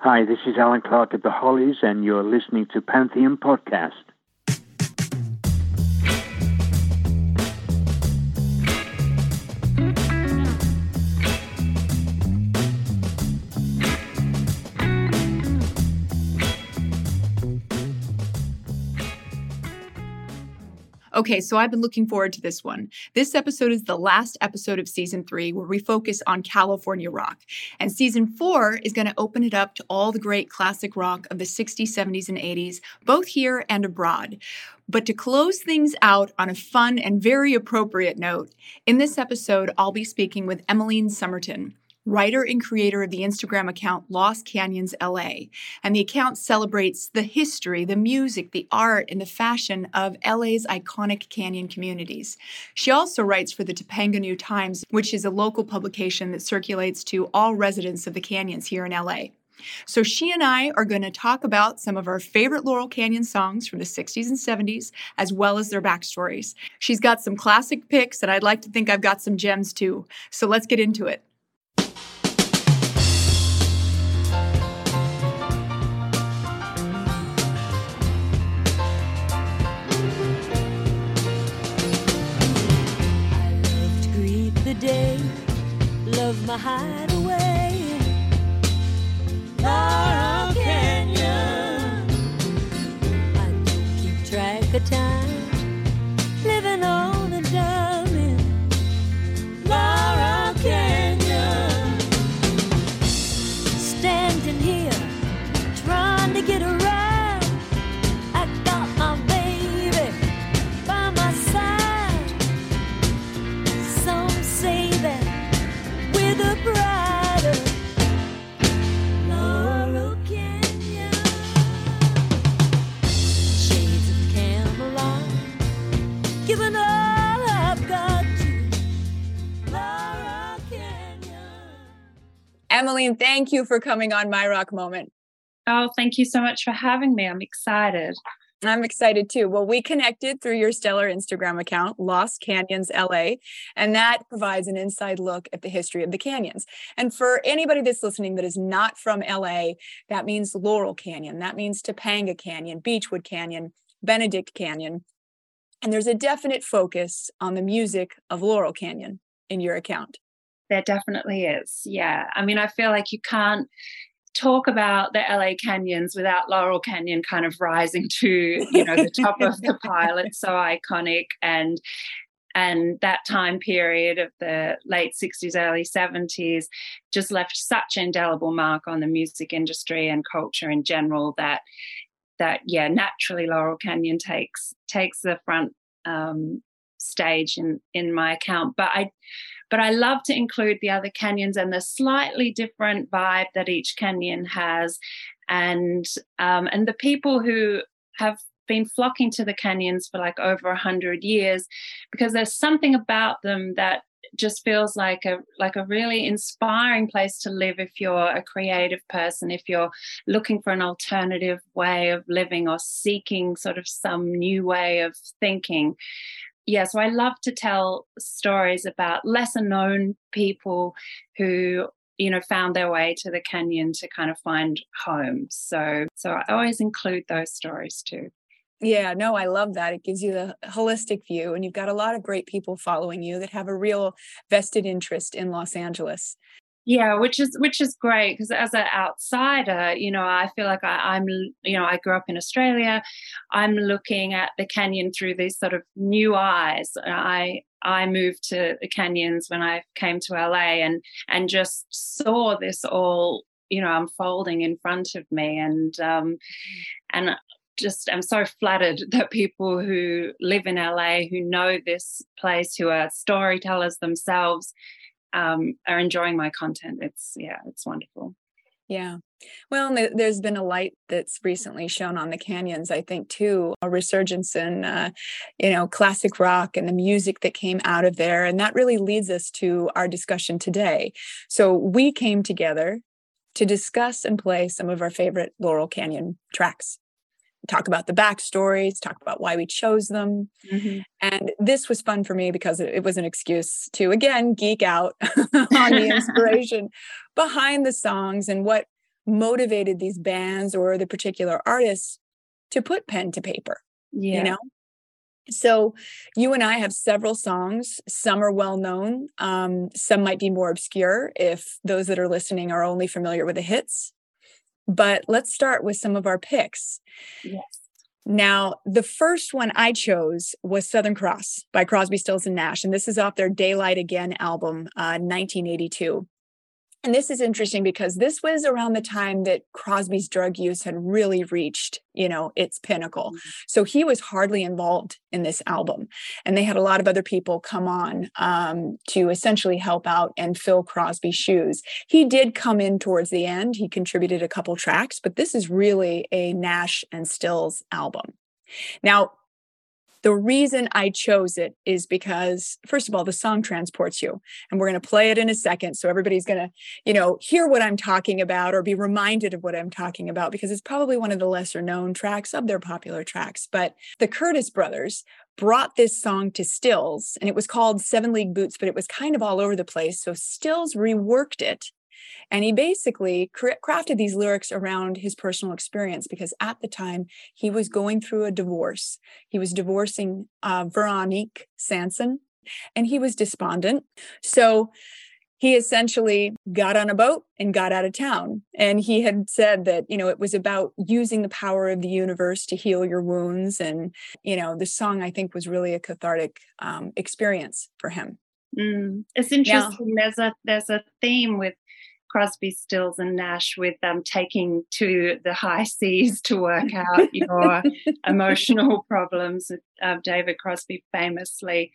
Hi, this is Allan Clarke at the Hollies, and you're listening to Pantheon Podcast. Okay, so I've been looking forward to this one. This episode is the last episode of season three, where we focus on California rock. And season four is going to open it up to all the great classic rock of the 60s, 70s, and 80s, both here and abroad. But to close things out on a fun and very appropriate note, in this episode, I'll be speaking with Emmeline Summerton writer and creator of the Instagram account Lost Canyons LA. And the account celebrates the history, the music, the art, and the fashion of LA's iconic canyon communities. She also writes for the Topanga New Times, which is a local publication that circulates to all residents of the canyons here in LA. So she and I are going to talk about some of our favorite Laurel Canyon songs from the 60s and 70s, as well as their backstories. She's got some classic picks, and I'd like to think I've got some gems too. So let's get into it. Day, love my hideaway. Laurel Emmeline, thank you for coming on My Rock Moment. Oh, thank you so much for having me. I'm excited. I'm excited too. Well, we connected through your stellar Instagram account, Lost Canyons LA, and that provides an inside look at the history of the canyons. And for anybody that's listening that is not from LA, that means Laurel Canyon, that means Topanga Canyon, Beechwood Canyon, Benedict Canyon. And there's a definite focus on the music of Laurel Canyon in your account. There definitely is. Yeah. I mean, I feel like you can't talk about the LA canyons without Laurel Canyon kind of rising to, you know, the top of the pile. It's so iconic and and that time period of the late 60s early 70s just left such an indelible mark on the music industry and culture in general that that yeah naturally laurel canyon takes takes the front um, stage in in my account but i but I love to include the other canyons and the slightly different vibe that each canyon has, and um, and the people who have been flocking to the canyons for like over a hundred years, because there's something about them that just feels like a like a really inspiring place to live if you're a creative person if you're looking for an alternative way of living or seeking sort of some new way of thinking yeah, so I love to tell stories about lesser known people who you know found their way to the canyon to kind of find home. So so I always include those stories too. Yeah, no, I love that. It gives you the holistic view, and you've got a lot of great people following you that have a real vested interest in Los Angeles. Yeah, which is which is great because as an outsider, you know, I feel like I, I'm, you know, I grew up in Australia. I'm looking at the canyon through these sort of new eyes. I I moved to the canyons when I came to LA and and just saw this all, you know, unfolding in front of me, and um, and just I'm so flattered that people who live in LA, who know this place, who are storytellers themselves, um, are enjoying my content. It's yeah, it's wonderful. Yeah. Well, there's been a light that's recently shown on the canyons, I think, too, a resurgence in, uh, you know, classic rock and the music that came out of there. And that really leads us to our discussion today. So we came together to discuss and play some of our favorite Laurel Canyon tracks talk about the backstories, talk about why we chose them. Mm-hmm. And this was fun for me because it, it was an excuse to, again, geek out on the inspiration behind the songs and what motivated these bands or the particular artists to put pen to paper. Yeah. You know? So you and I have several songs. Some are well known. Um, some might be more obscure if those that are listening are only familiar with the hits. But let's start with some of our picks. Yes. Now, the first one I chose was Southern Cross by Crosby, Stills, and Nash. And this is off their Daylight Again album, uh, 1982. And this is interesting because this was around the time that Crosby's drug use had really reached, you know, its pinnacle. Mm-hmm. So he was hardly involved in this album. And they had a lot of other people come on um, to essentially help out and fill Crosby's shoes. He did come in towards the end. He contributed a couple tracks, but this is really a Nash and Stills album. Now, the reason I chose it is because, first of all, the song transports you, and we're going to play it in a second. So everybody's going to, you know, hear what I'm talking about or be reminded of what I'm talking about because it's probably one of the lesser known tracks of their popular tracks. But the Curtis brothers brought this song to Stills, and it was called Seven League Boots, but it was kind of all over the place. So Stills reworked it and he basically crafted these lyrics around his personal experience because at the time he was going through a divorce. He was divorcing uh, Veronique Sanson and he was despondent. So he essentially got on a boat and got out of town. And he had said that, you know, it was about using the power of the universe to heal your wounds. And, you know, the song I think was really a cathartic um, experience for him. Mm. It's interesting. Yeah. There's a there's a theme with Crosby, Stills, and Nash with um, taking to the high seas to work out your emotional problems. Uh, David Crosby famously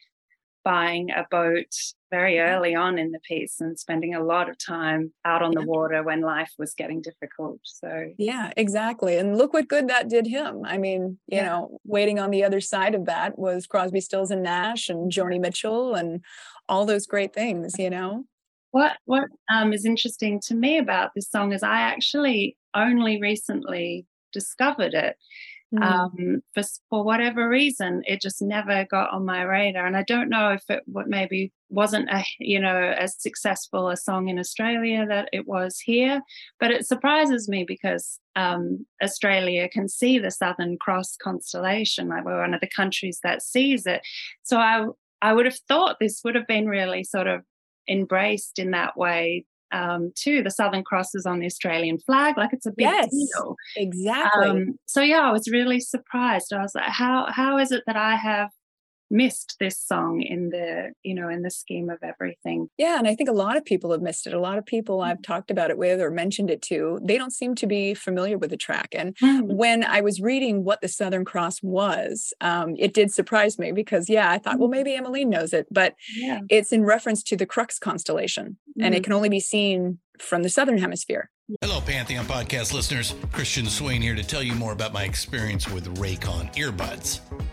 buying a boat very early on in the piece and spending a lot of time out on the water when life was getting difficult. So, yeah, exactly. And look what good that did him. I mean, you yeah. know, waiting on the other side of that was Crosby, Stills, and Nash and Joni Mitchell and all those great things, you know? What what um, is interesting to me about this song is I actually only recently discovered it. Mm. Um, for for whatever reason, it just never got on my radar, and I don't know if it what maybe wasn't a you know as successful a song in Australia that it was here. But it surprises me because um, Australia can see the Southern Cross constellation. Like we're one of the countries that sees it. So I I would have thought this would have been really sort of embraced in that way um, too. The Southern Cross is on the Australian flag, like it's a big yes, deal. Exactly. Um, so yeah, I was really surprised. I was like, how how is it that I have missed this song in the you know in the scheme of everything yeah and i think a lot of people have missed it a lot of people i've mm. talked about it with or mentioned it to they don't seem to be familiar with the track and mm. when i was reading what the southern cross was um, it did surprise me because yeah i thought well mm. maybe emmeline knows it but yeah. it's in reference to the crux constellation mm. and it mm. can only be seen from the southern hemisphere Hello, Pantheon podcast listeners. Christian Swain here to tell you more about my experience with Raycon earbuds.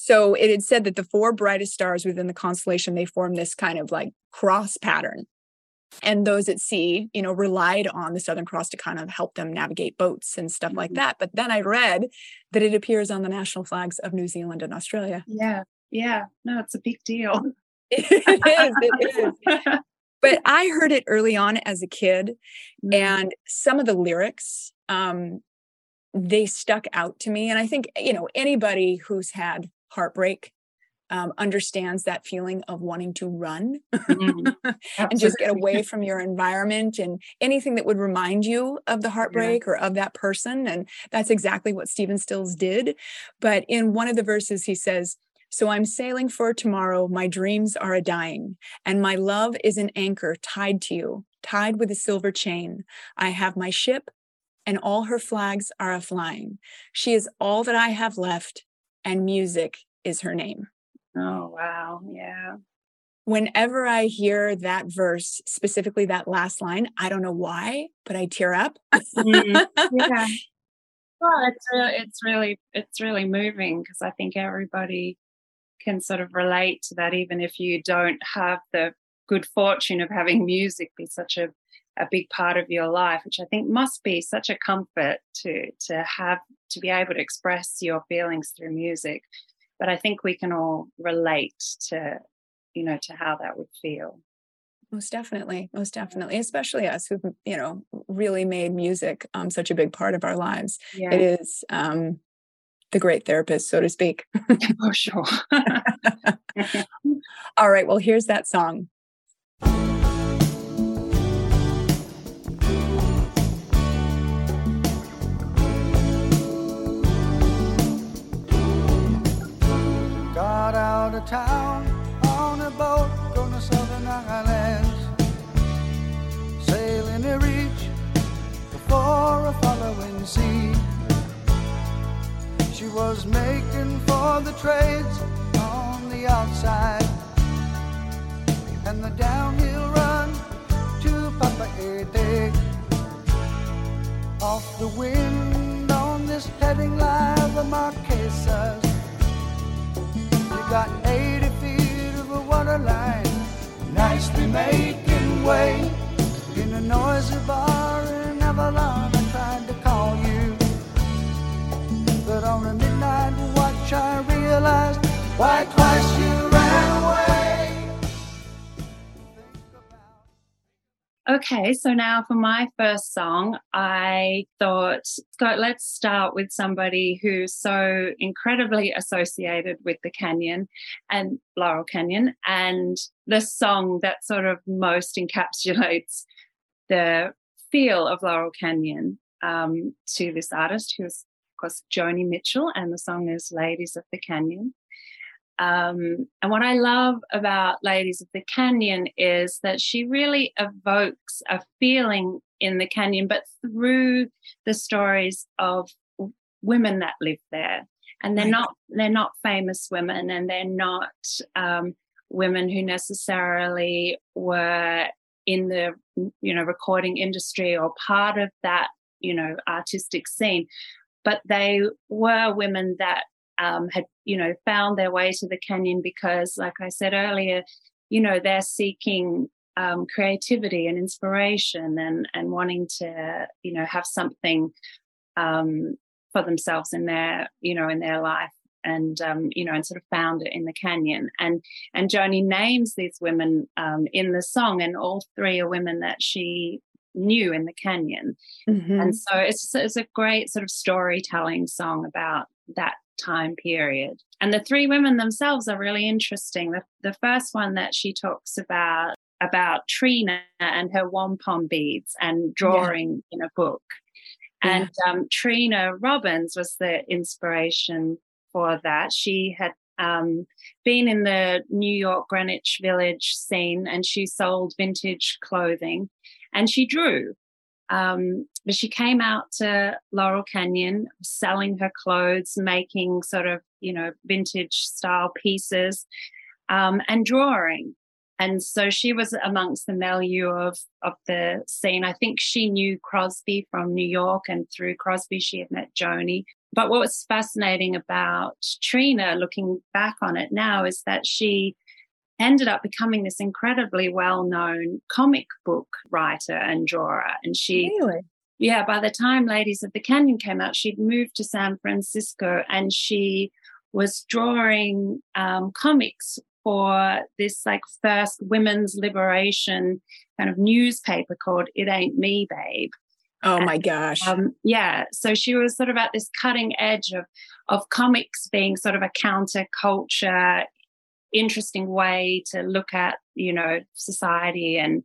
So it had said that the four brightest stars within the constellation they form this kind of like cross pattern. And those at sea, you know, relied on the Southern Cross to kind of help them navigate boats and stuff like that. But then I read that it appears on the national flags of New Zealand and Australia. Yeah. Yeah. No, it's a big deal. it is. It is. But I heard it early on as a kid, Mm-hmm. and some of the lyrics, um, they stuck out to me. And I think, you know, anybody who's had heartbreak um, understands that feeling of wanting to run Mhm. and just get away from your environment and anything that would remind you of the heartbreak or of that person. And that's exactly what Stephen Stills did. But in one of the verses, he says, so I'm sailing for tomorrow. My dreams are a dying, and my love is an anchor tied to you, tied with a silver chain. I have my ship, and all her flags are a flying. She is all that I have left, and music is her name. Oh, wow. Yeah. Whenever I hear that verse, specifically that last line, I don't know why, but I tear up. Mm, yeah. Well, it's really, it's really, it's really moving because I think everybody can sort of relate to that, even if you don't have the good fortune of having music be such a, a big part of your life, which I think must be such a comfort to to have to be able to express your feelings through music. But I think we can all relate to, you know, to how that would feel. Most definitely, most definitely, especially us who've you know really made music um, such a big part of our lives. Yeah, It is um, the great therapist, so to speak. for sure. All right, well, here's that song. Town on a boat going to Southern Islands. Sailing to reach before a following sea. She was making for the trades on the outside. And the downhill run to Papa Ede. Off the wind on this heading line, the Marquesas. Got 80 feet of a water line, nicely making way. In a noisy bar in Avalon, I tried to call you. But on a midnight watch, I realized why twice you Okay, so now for my first song, I thought, Scott, let's start with somebody who's so incredibly associated with the canyon and Laurel Canyon, and the song that sort of most encapsulates the feel of Laurel Canyon um, to this artist, who is, of course, Joni Mitchell, and the song is Ladies of the Canyon. Um, and what I love about Ladies of the Canyon is that she really evokes a feeling in the canyon, but through the stories of women that live there. And they're not they're not famous women, and they're not um, women who necessarily were in the you know recording industry or part of that you know artistic scene, but they were women that um, had you know found their way to the canyon because, like I said earlier, you know they're seeking um, creativity and inspiration and and wanting to you know have something um, for themselves in their you know in their life and um, you know and sort of found it in the canyon and and Joni names these women um, in the song and all three are women that she knew in the canyon mm-hmm. and so it's it's a great sort of storytelling song about that time period and the three women themselves are really interesting the, the first one that she talks about about Trina and her wampum beads and drawing yeah. in a book. Yeah. And um, Trina Robbins was the inspiration for that. She had um, been in the New York Greenwich Village scene and she sold vintage clothing and she drew. Um, but she came out to Laurel Canyon selling her clothes, making sort of, you know, vintage style pieces um, and drawing. And so she was amongst the milieu of, of the scene. I think she knew Crosby from New York, and through Crosby, she had met Joni. But what was fascinating about Trina, looking back on it now, is that she ended up becoming this incredibly well known comic book writer and drawer. And she, really? yeah, by the time Ladies of the Canyon came out, she'd moved to San Francisco and she was drawing um, comics for this like first women's liberation kind of newspaper called It Ain't Me, Babe. Oh my gosh. Um, yeah. So she was sort of at this cutting edge of of comics being sort of a counterculture, interesting way to look at, you know, society and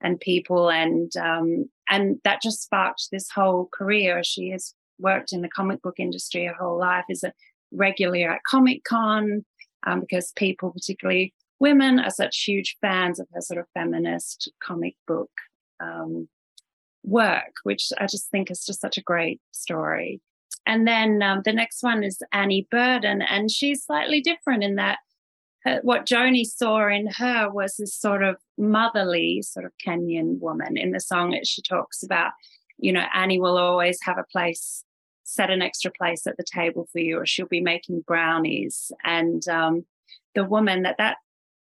and people and um and that just sparked this whole career. She has worked in the comic book industry her whole life, is a regular at Comic Con, um, because people, particularly women, are such huge fans of her sort of feminist comic book um, work, which I just think is just such a great story. And then um, the next one is Annie Burden, and she's slightly different in that what Joni saw in her was this sort of motherly, sort of Kenyan woman. In the song, she talks about, you know, Annie will always have a place set an extra place at the table for you, or she'll be making brownies. And um, the woman that that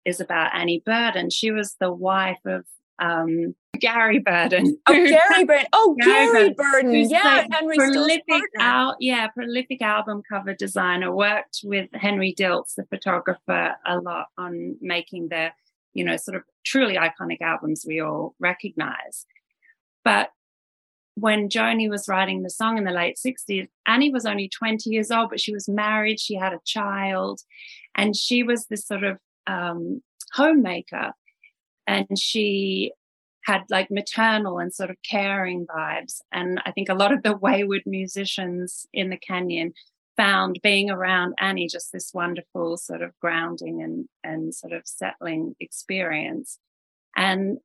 is about, Annie Burden, she was the wife of um, Gary Burden. Oh, Gary Burden. Oh, Gary, Burden. Yeah, Henry prolific out, yeah, prolific album cover designer. Worked with Henry Diltz, the photographer, a lot on making the, you know, sort of truly iconic albums we all recognize. But when Joni was writing the song in the late 60s, Annie was only 20 years old, but she was married, she had a child, and she was this sort of um, homemaker. And she had like maternal and sort of caring vibes. And I think a lot of the wayward musicians in the canyon found being around Annie just this wonderful sort of grounding and, and sort of settling experience. And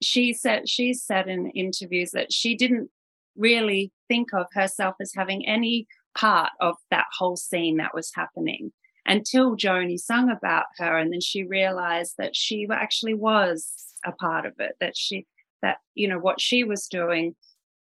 she said she said in interviews that she didn't really think of herself as having any part of that whole scene that was happening until Joni sung about her and then she realized that she actually was a part of it that she that you know what she was doing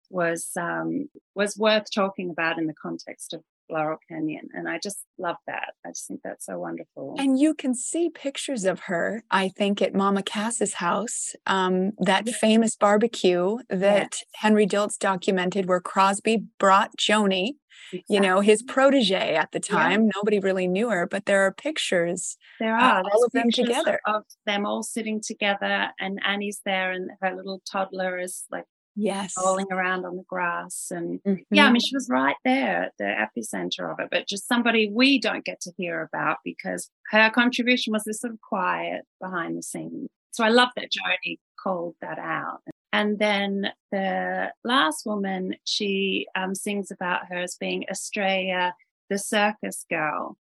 was um was worth talking about in the context of Laurel Canyon. And I just love that. I just think that's so wonderful. And you can see pictures of her, I think, at Mama Cass's house, um, that famous barbecue that yes. Henry Diltz documented where Crosby brought Joni. Exactly. You know, his protege at the time. Yeah. Nobody really knew her, but there are pictures. There are all of them together. Of them all sitting together, and Annie's there, and her little toddler is like yes. rolling around on the grass and mm-hmm. yeah i mean she was right there at the epicenter of it but just somebody we don't get to hear about because her contribution was this sort of quiet behind the scenes. So i love that joni called that out. And then the last woman she um, sings about her as being estrella the circus girl.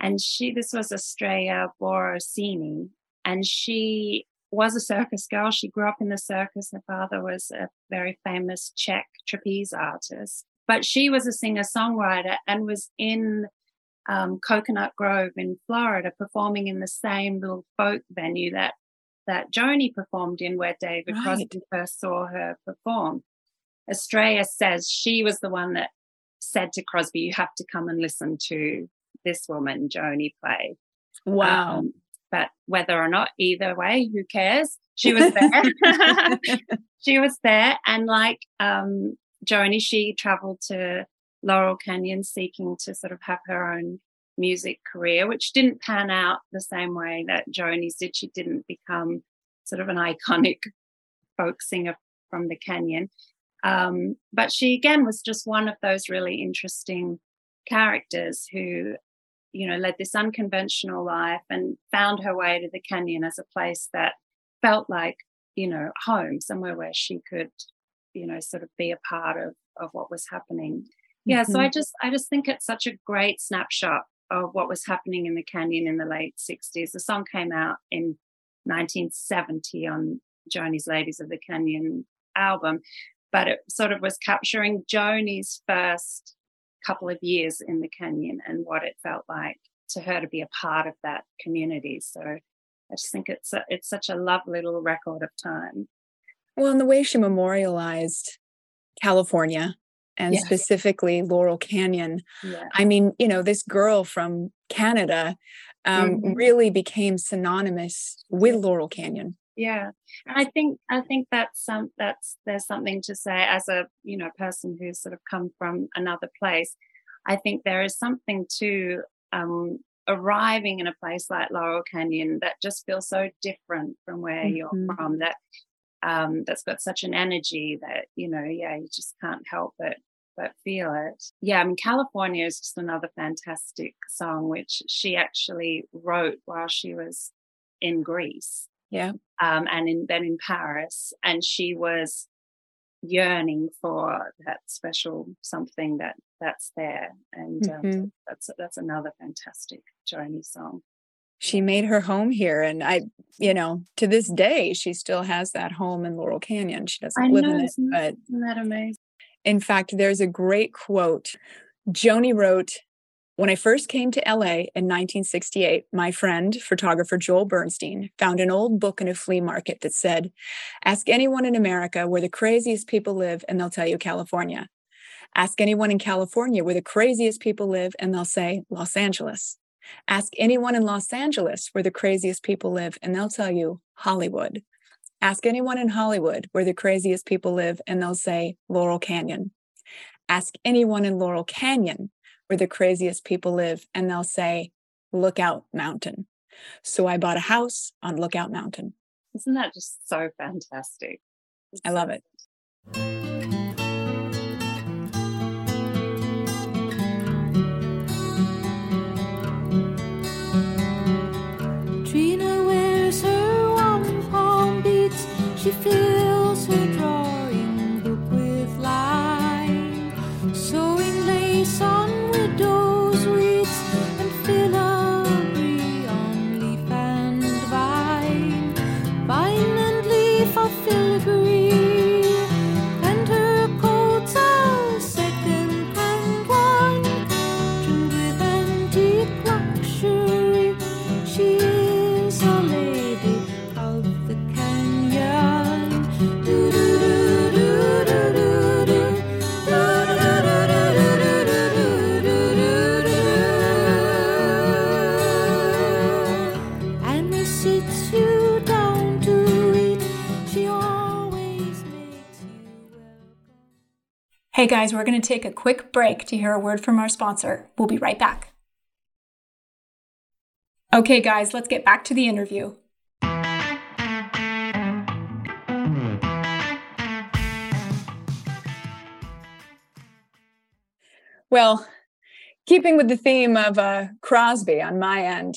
And she this was estrella berosini and she was a circus girl. She grew up in the circus. Her father was a very famous Czech trapeze artist. But she was a singer songwriter and was in um, Coconut Grove in Florida, performing in the same little folk venue that that Joni performed in, where David right. Crosby first saw her perform. Estrella says she was the one that said to Crosby, "You have to come and listen to this woman, Joni, play." Wow. Um, but whether or not, either way, who cares? She was there. she was there, and like um, Joni, she traveled to Laurel Canyon seeking to sort of have her own music career, which didn't pan out the same way that Joni's did. She didn't become sort of an iconic folk singer from the canyon. Um, but she again was just one of those really interesting characters who, you know, led this unconventional life and found her way to the canyon as a place that felt like, you know, home, somewhere where she could, you know, sort of be a part of of what was happening. Yeah, mm-hmm. so I mm-hmm. just I just think it's such a great snapshot of what was happening in the canyon in the late 60s. The song came out in 1970 on Joni's Ladies of the Canyon album, but it sort of was capturing Joni's first couple of years in the canyon and what it felt like to her to be a part of that community. So I just think it's a, it's such a lovely little record of time. Well, and the way she memorialized California and specifically Laurel Canyon. Yeah. I mean, you know, this girl from Canada um, mm-hmm. really became synonymous with Laurel Canyon. Yeah, and I think I think that's some that's there's something to say as a you know person who's sort of come from another place. I think there is something to um, arriving in a place like Laurel Canyon that just feels so different from where mm-hmm. you're from. That um, that's got such an energy that you know, yeah, you just can't help but but feel it. Yeah, I mean, California is just another fantastic song which she actually wrote while she was in Greece. Yeah, um, and in, then in Paris, and she was yearning for that special something that that's there, and um, mm-hmm. that's that's another fantastic Joni song. She made her home here and i you know to this day she still has that home in laurel canyon. She doesn't I live know, in it but isn't that amazing in fact there's a great quote. Joni wrote when i first came to la in 1968 my friend photographer joel bernstein found an old book in a flea market that said ask anyone in america where the craziest people live and they'll tell you california ask anyone in california where the craziest people live and they'll say los angeles Ask anyone in Los Angeles where the craziest people live, and they'll tell you Hollywood. Ask anyone in Hollywood where the craziest people live, and they'll say Laurel Canyon. Ask anyone in Laurel Canyon where the craziest people live, and they'll say Lookout Mountain. So I bought a house on Lookout Mountain. Isn't that just so fantastic? I love it. Hey guys, we're going to take a quick break to hear a word from our sponsor. We'll be right back. Okay, guys, let's get back to the interview. Well, keeping with the theme of uh, Crosby on my end,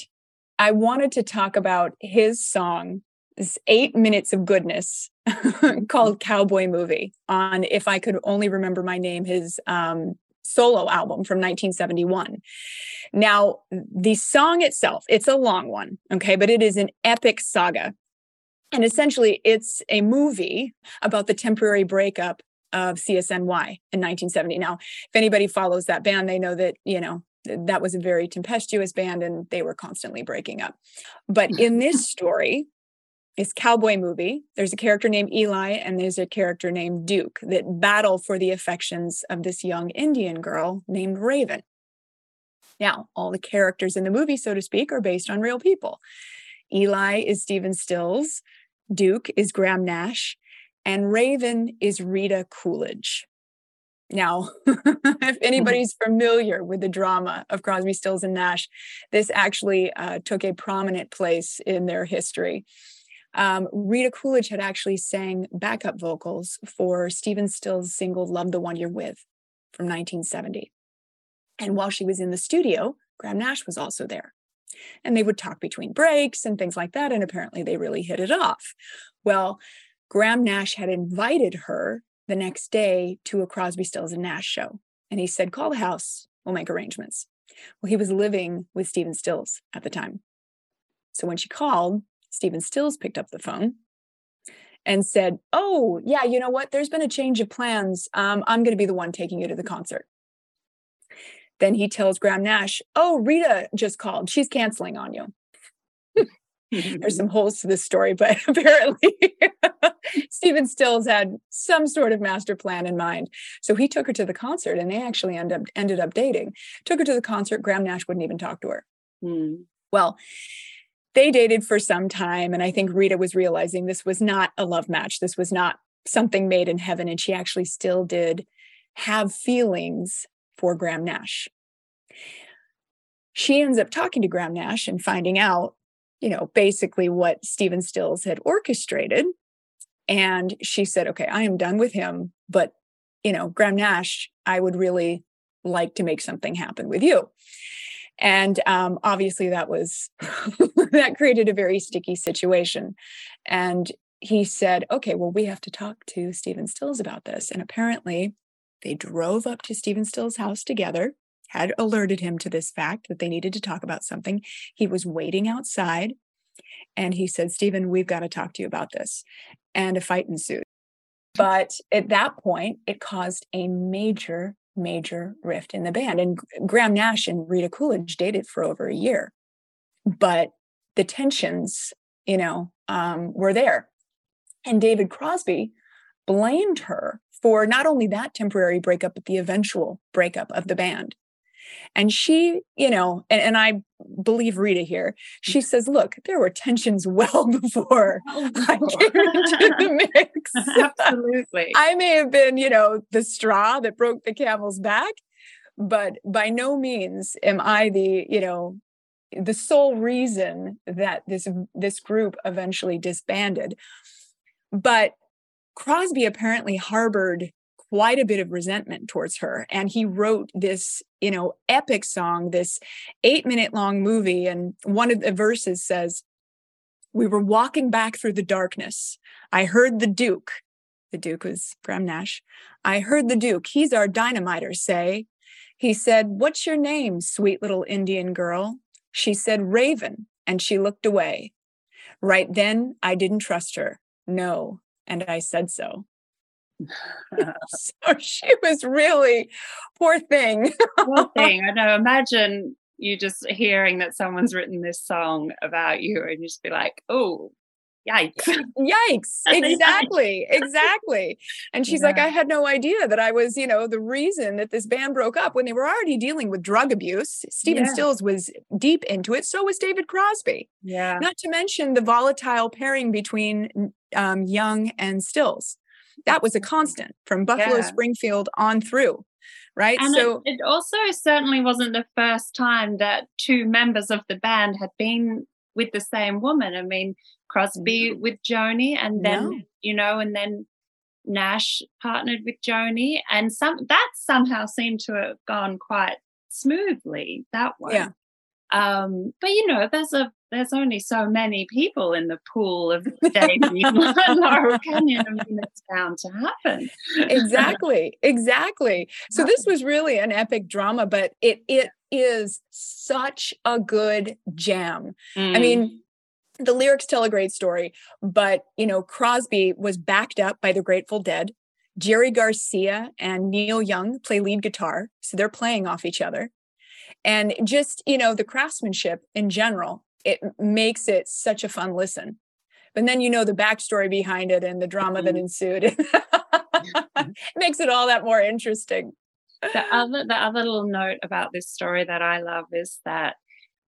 I wanted to talk about his song, this eight minutes of goodness called Cowboy Movie on If I Could Only Remember My Name, his um, solo album from 1971. Now, the song itself, it's a long one, okay, but it is an epic saga. And essentially, it's a movie about the temporary breakup of CSNY in 1970. Now, if anybody follows that band, they know that, you know, that was a very tempestuous band and they were constantly breaking up. But in this story, this cowboy movie, there's a character named Eli and there's a character named Duke that battle for the affections of this young Indian girl named Raven. Now, all the characters in the movie, so to speak, are based on real people. Eli is Stephen Stills, Duke is Graham Nash, and Raven is Rita Coolidge. Now, if anybody's familiar with the drama of Crosby, Stills, and Nash, this actually uh, took a prominent place in their history. Um, Rita Coolidge had actually sang backup vocals for Stephen Stills' single Love the One You're With from 1970. And while she was in the studio, Graham Nash was also there. And they would talk between breaks and things like that. And apparently they really hit it off. Well, Graham Nash had invited her the next day to a Crosby, Stills, and Nash show. And he said, Call the house, we'll make arrangements. Well, he was living with Stephen Stills at the time. So when she called, Stephen Stills picked up the phone and said, Oh, yeah, you know what? There's been a change of plans. Um, I'm going to be the one taking you to the concert. Then he tells Graham Nash, Oh, Rita just called. She's canceling on you. There's some holes to this story, but apparently Stephen Stills had some sort of master plan in mind. So he took her to the concert and they actually end up, ended up dating. Took her to the concert. Graham Nash wouldn't even talk to her. Mm. Well, they dated for some time. And I think Rita was realizing this was not a love match. This was not something made in heaven. And she actually still did have feelings for Graham Nash. She ends up talking to Graham Nash and finding out, you know, basically what Stephen Stills had orchestrated. And she said, okay, I am done with him, but, you know, Graham Nash, I would really like to make something happen with you. And um, obviously, that was that created a very sticky situation. And he said, okay, well, we have to talk to Stephen Stills about this. And apparently, they drove up to Stephen Stills' house together, had alerted him to this fact that they needed to talk about something. He was waiting outside and he said, Stephen, we've got to talk to you about this. And a fight ensued. But at that point, it caused a major, major rift in the band. And Graham Nash and Rita Coolidge dated for over a year. But the tensions, you know, um, were there. And David Crosby blamed her for not only that temporary breakup, but the eventual breakup of the band. And she, you know, and, and I believe Rita here, she says, look, there were tensions well before Oh, I came into the mix. Absolutely. I may have been, you know, the straw that broke the camel's back, but by no means am I the, you know, the sole reason that this this group eventually disbanded. But Crosby apparently harbored quite a bit of resentment towards her and he wrote this you know epic song this 8 minute long movie and one of the verses says we were walking back through the darkness. I heard the duke the duke was graham nash i heard the duke. He's our dynamiter say. He said what's your name sweet little indian girl she said raven and she looked away right then i didn't trust her no and i said so so she was really poor thing. Poor thing. I know. Imagine you just hearing that someone's written this song about you and you just be like, oh, yikes. Yikes. Exactly. exactly. And she's like, I had no idea that I was, you know, the reason that this band broke up when they were already dealing with drug abuse. Stephen Yeah. Stills was deep into it. So was David Crosby. Yeah. Not to mention the volatile pairing between um, Young and Stills. That was a constant from Buffalo Yeah. Springfield on through. Right. And so it, it also certainly wasn't the first time that two members of the band had been with the same woman. I mean, Crosby with Joni, and then No. you know, and then Nash partnered with Joni, and some that somehow seemed to have gone quite smoothly. That one, Yeah. Um, but you know, there's a there's only so many people in the pool of the dating Laurel Canyon. I mean, it's bound to happen. exactly exactly so this was really an epic drama but it it is such a good jam i Mm. mean the lyrics tell a great story, but you know, Crosby was backed up by the Grateful Dead. Jerry Garcia and Neil Young play lead guitar, so they're playing off each other. And just, you know, the craftsmanship in general, it makes it such a fun listen. But then you know the backstory behind it and the drama that Mhm. ensued. it makes it all that more interesting. the other the other little note about this story that I love is that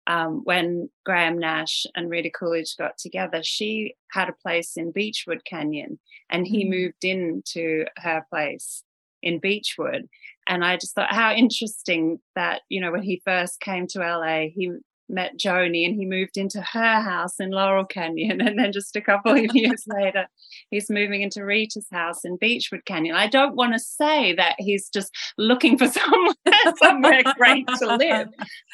um, when Graham Nash and Rita Coolidge got together, she had a place in Beechwood Canyon, and he Mhm. moved into her place in Beechwood. And I just thought how interesting that you know when he first came to LA, he met Joni and he moved into her house in Laurel Canyon, and then just a couple of years later, he's moving into Rita's house in Beachwood Canyon. I don't want to say that he's just looking for somewhere somewhere great to live,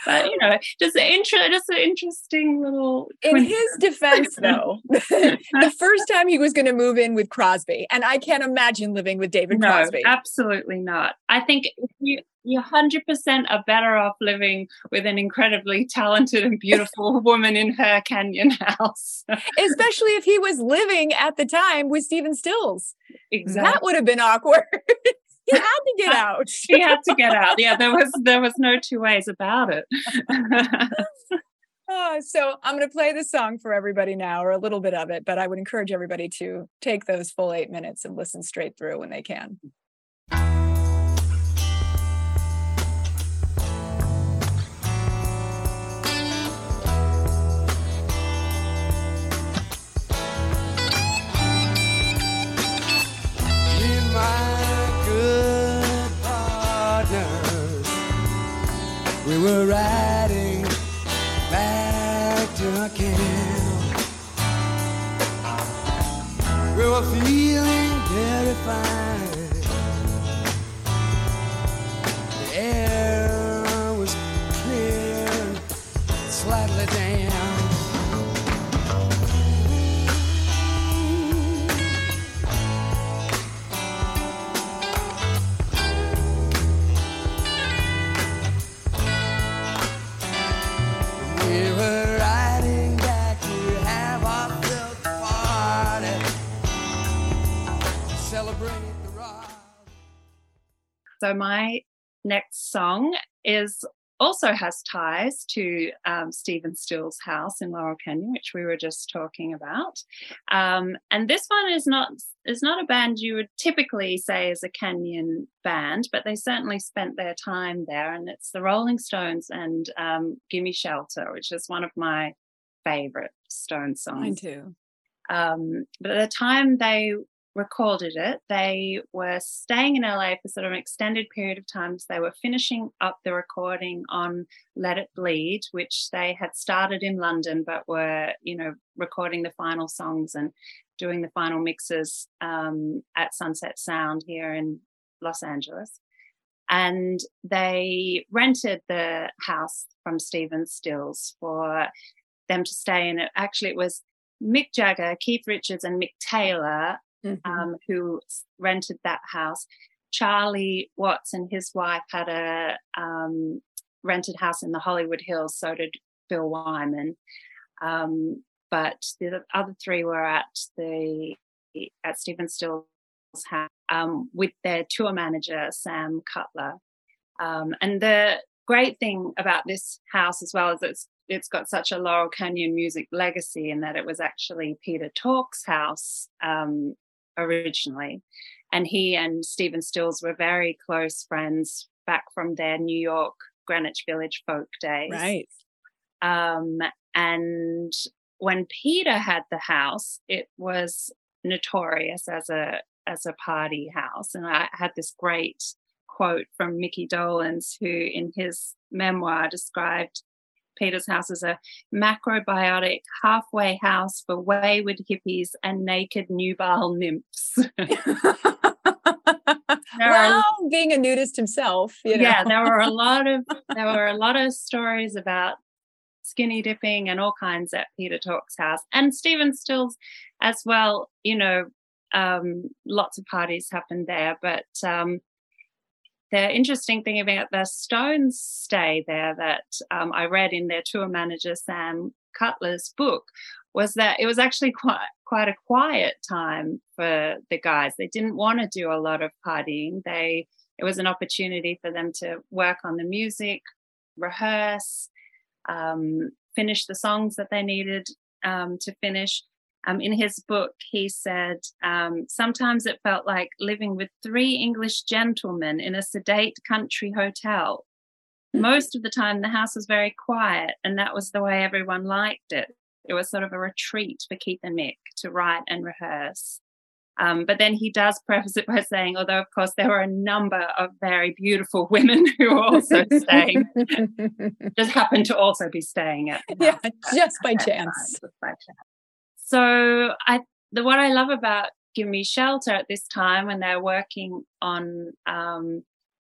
but you know, just an inter- just an interesting little. In his defense, though, the first time he was going to move in with Crosby, and I can't imagine living with David no, Crosby. absolutely not. I think if you you hundred percent are better off living with an incredibly talented and beautiful woman in her canyon house. Especially if he was living at the time with Stephen Stills. exactly. That would have been awkward. he had to get out. he had to get out. Yeah, there was there was no two ways about it. Oh, so I'm going to play the song for everybody now, or a little bit of it, but I would encourage everybody to take those full eight minutes and listen straight through when they can. So my next song is also has ties to um, Stephen Still's house in Laurel Canyon, which we were just talking about. Um, and this one is not is not a band you would typically say is a Canyon band, but they certainly spent their time there. And it's the Rolling Stones and um, "Gimme Shelter," which is one of my favorite Stone songs. Mine too. Um, but at the time they recorded it, they were staying in LA for sort of an extended period of time. So they were finishing up the recording on Let It Bleed, which they had started in London, but were, you know, recording the final songs and doing the final mixes um, at Sunset Sound here in Los Angeles. And they rented the house from Stephen Stills for them to stay in it. Actually, it was Mick Jagger, Keith Richards, and Mick Taylor Mhm. um, who rented that house. Charlie Watts and his wife had a um, rented house in the Hollywood Hills. So did Bill Wyman. Um, but the other three were at the at Stephen Still's house um, with their tour manager Sam Cutler. Um, and the great thing about this house as well is it's it's got such a Laurel Canyon music legacy in that it was actually Peter Tork's house um, originally, and he and Stephen Stills were very close friends back from their New York Greenwich Village folk days. Right. Um, and when Peter had the house, it was notorious as a as a party house. And I had this great quote from Micky Dolenz, who in his memoir described Peter's house is a macrobiotic halfway house for wayward hippies and naked nubile nymphs. There are- well, being a nudist himself, you know. yeah, there were a lot of there were a lot of stories about skinny dipping and all kinds at Peter Tork's house and Stephen Stills as well. You know, um, lots of parties happened there, but um, the interesting thing about the Stones stay there that um, I read in their tour manager Sam Cutler's book was that it was actually quite quite a quiet time for the guys. They didn't want to do a lot of partying. They it was an opportunity for them to work on the music, rehearse, um, finish the songs that they needed um, to finish. Um, in his book, he said, um, Sometimes it felt like living with three English gentlemen in a sedate country hotel. Most of the time, the house was very quiet, and that was the way everyone liked it. It was sort of a retreat for Keith and Mick to write and rehearse. Um, but then he does preface it by saying, although of course there were a number of very beautiful women who were also staying, just happened to also be staying at yeah, just by chance. Just by chance. So I, the what I love about Gimme Shelter at this time when they're working on um,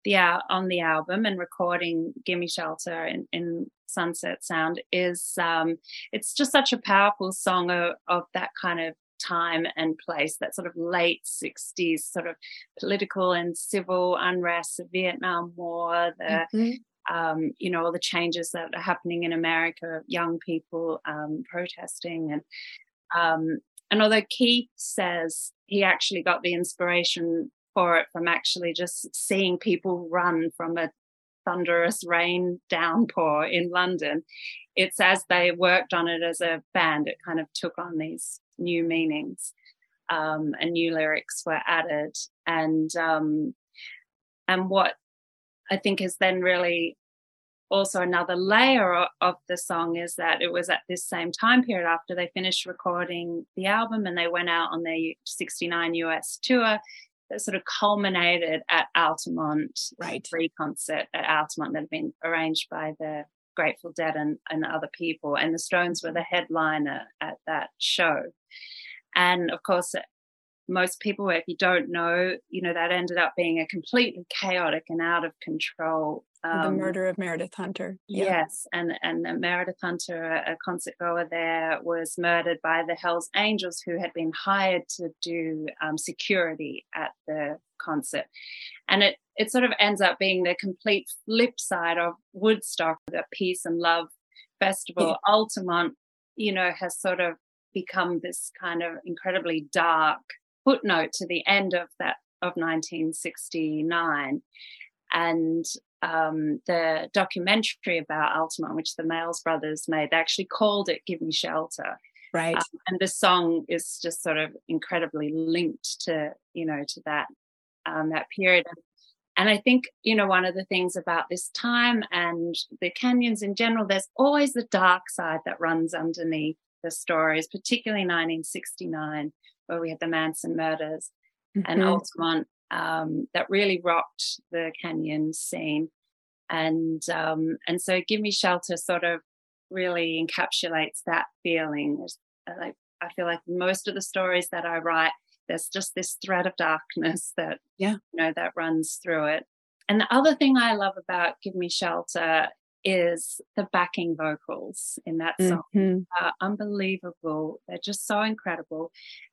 the on the album and recording "Gimme Shelter" in, in Sunset Sound is um, it's just such a powerful song of, of that kind of time and place, that sort of late 60s sort of political and civil unrest, the Vietnam War, the mm-hmm. um, you know all the changes that are happening in America, young people um, protesting, and um, and although Keith says he actually got the inspiration for it from actually just seeing people run from a thunderous rain downpour in London. It's as they worked on it as a band, it kind of took on these new meanings um, and new lyrics were added. And um, and what I think is then really also another layer of, the song is that it was at this same time period after they finished recording the album and they went out on their 69 US tour that sort of culminated at Altamont, right? Free concert at Altamont that had been arranged by the Grateful Dead and, and other people, and the Stones were the headliner at that show. And of course, uh, most people, if you don't know, you know that ended up being a completely chaotic and out of control um, the murder of Meredith Hunter. Yeah. Yes, and and Meredith Hunter, a concert goer there, was murdered by the Hell's Angels, who had been hired to do um, security at the concert, and it it sort of ends up being the complete flip side of Woodstock, the peace and love festival. Yeah. Altamont, you know, has sort of become this kind of incredibly dark footnote to the end of that of 1969 and um, the documentary about Altamont, which the Maysles brothers made, they actually called it "Gimme Shelter." Right. Um, and the song is just sort of incredibly linked to you know to that um, that period. And I think you know one of the things about this time and the canyons in general, there's always the dark side that runs underneath the stories, particularly 1969, where we had the Manson murders mm-hmm. and Altamont um, that really rocked the canyon scene. And um, and so Gimme Shelter sort of really encapsulates that feeling. Uh, like I feel like most of the stories that I write, there's just this thread of darkness that yeah you know that runs through it. And the other thing I love about Gimme Shelter is the backing vocals in that song mm-hmm. are unbelievable. They're just so incredible.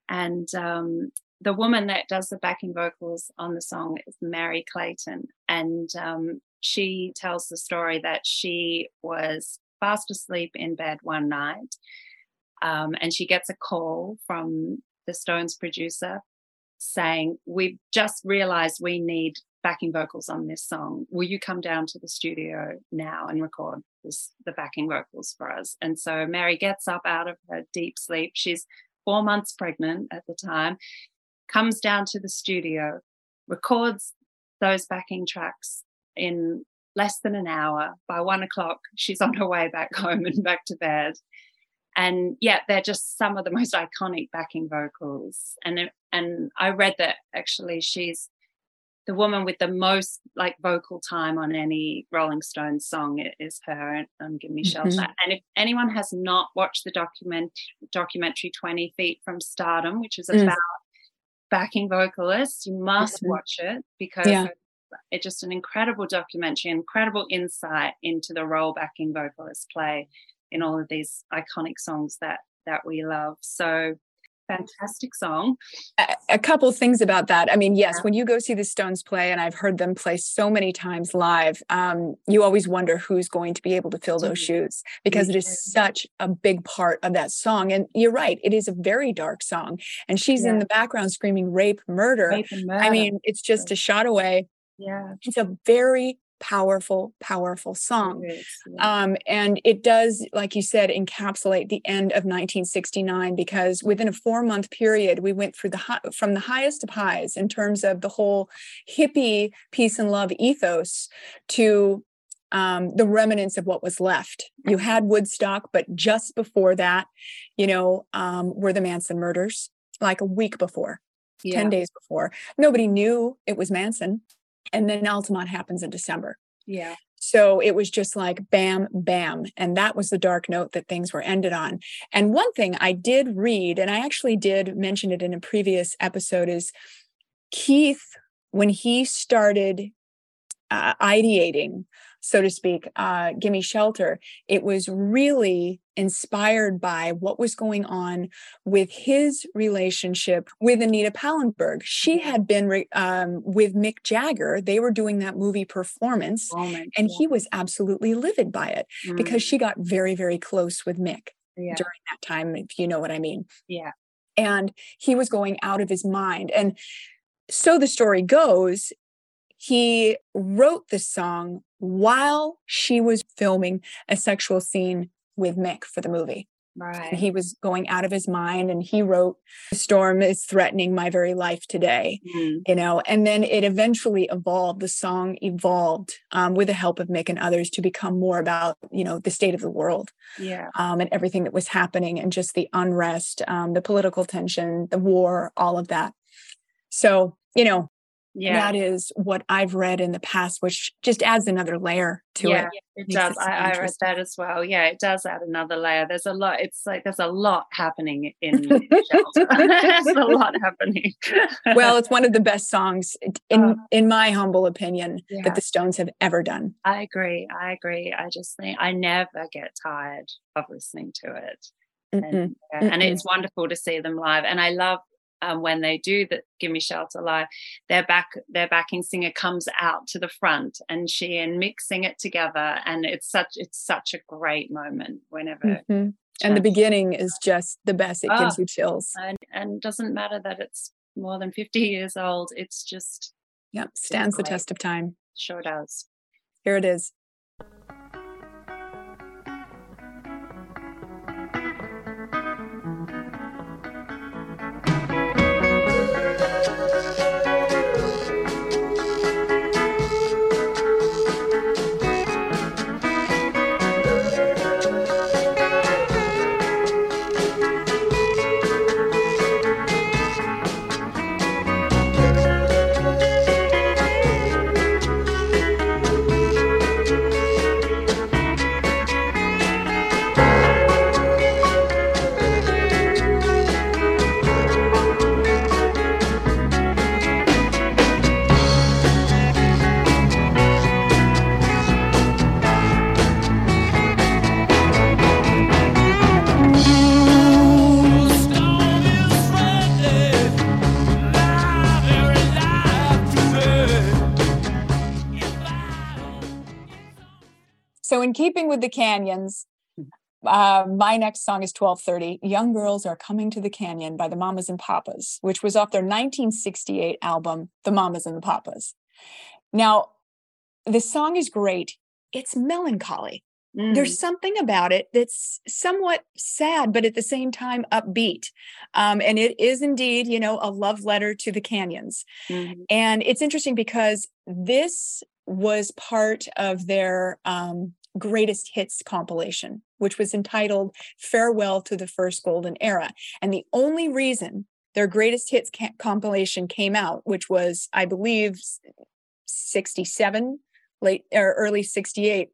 And um, the woman that does the backing vocals on the song is Merry Clayton. And um, she tells the story that she was fast asleep in bed one night um, and she gets a call from the Stones producer saying, We've just realized we need backing vocals on this song. Will you come down to the studio now and record this, the backing vocals for us? And so Mary gets up out of her deep sleep. She's four months pregnant at the time, comes down to the studio, records those backing tracks in less than an hour. By one o'clock, she's on her way back home and back to bed. And yeah, they're just some of the most iconic backing vocals. And and I read that actually she's the woman with the most like vocal time on any Rolling Stones song is her and Gimme Shelter. Mm-hmm. And if anyone has not watched the document documentary 20 Feet from Stardom, which is mm. Backing vocalists, you must mm-hmm. watch it because yeah. it's just an incredible documentary, incredible insight into the role backing vocalists play in all of these iconic songs that that we love. So fantastic song. A, a couple things about that. I mean, yes, yeah. when you go see the Stones play, and I've heard them play so many times live, um, you always wonder who's going to be able to fill those mm-hmm. shoes because it is such a big part of that song. And you're right, it is a very dark song. And she's yeah. in the background screaming rape, murder. rape murder. I mean, it's just a shot away. Yeah. It's a very powerful, powerful song. Um, and it does, like you said, encapsulate the end of 1969 because within a four month period, we went through the high, from the highest of highs in terms of the whole hippie peace and love ethos to um, the remnants of what was left. You mm-hmm. had Woodstock, but just before that, you know, um, were the Manson murders, like a week before, yeah. 10 days before. Nobody knew it was Manson and then Altamont happens in December. Yeah. So it was just like bam, bam. And that was the dark note that things were ended on. And one thing I did read, and I actually did mention it in a previous episode, is Keith, when he started uh, ideating so to speak, uh, Gimme Shelter, it was really inspired by what was going on with his relationship with Anita Pallenberg. She mm-hmm. had been re- um, with Mick Jagger. They were doing that movie performance, oh and he was absolutely livid by it mm. because she got very, very close with Mick yeah. during that time, if you know what I mean. Yeah. And he was going out of his mind. And so the story goes, he wrote this song while she was filming a sexual scene with Mick for the movie. Right. And he was going out of his mind and he wrote the storm is threatening my very life today mm. you know and then it eventually evolved the song evolved um, with the help of mick and others to become more about you know the state of the world yeah um, and everything that was happening and just the unrest um, the political tension the war all of that so you know yeah. that is what i've read in the past which just adds another layer to yeah, it. it does. I, I, read that as well. Yeah it does add another layer. There's a lot it's like there's a lot happening in shelter there's a lot happening. Well it's one of the best songs in uh, in my humble opinion yeah. that the stones have ever done. I agree i agree. I just think i never get tired of listening to it. And, yeah, and, it's wonderful to see them live. And i love um, when they do the Gimme Shelter live, their back their backing singer comes out to the front, and she and Mick sing it together, and it's such it's such a great moment whenever. Mm-hmm. And the beginning is just the best; it oh, gives you chills. And and doesn't matter that it's more than fifty years old; it's just yeah, stands the test of time. Sure does. Here it is. In keeping with the canyons, uh, my next song is 1230 Young Girls Are Coming to the Canyon by the Mamas and Papas, which was off their 1968 album, The Mamas and the Papas. Now, the song is great. It's melancholy. Mm. There's something about it that's somewhat sad, but at the same time upbeat. Um, and it is indeed, you know, a love letter to the canyons. Mm. And it's interesting because this was part of their um, greatest hits compilation, which was entitled Farewell to the First Golden Era. And the only reason their greatest hits ca- compilation came out, which was, I believe, 67, late or early 68,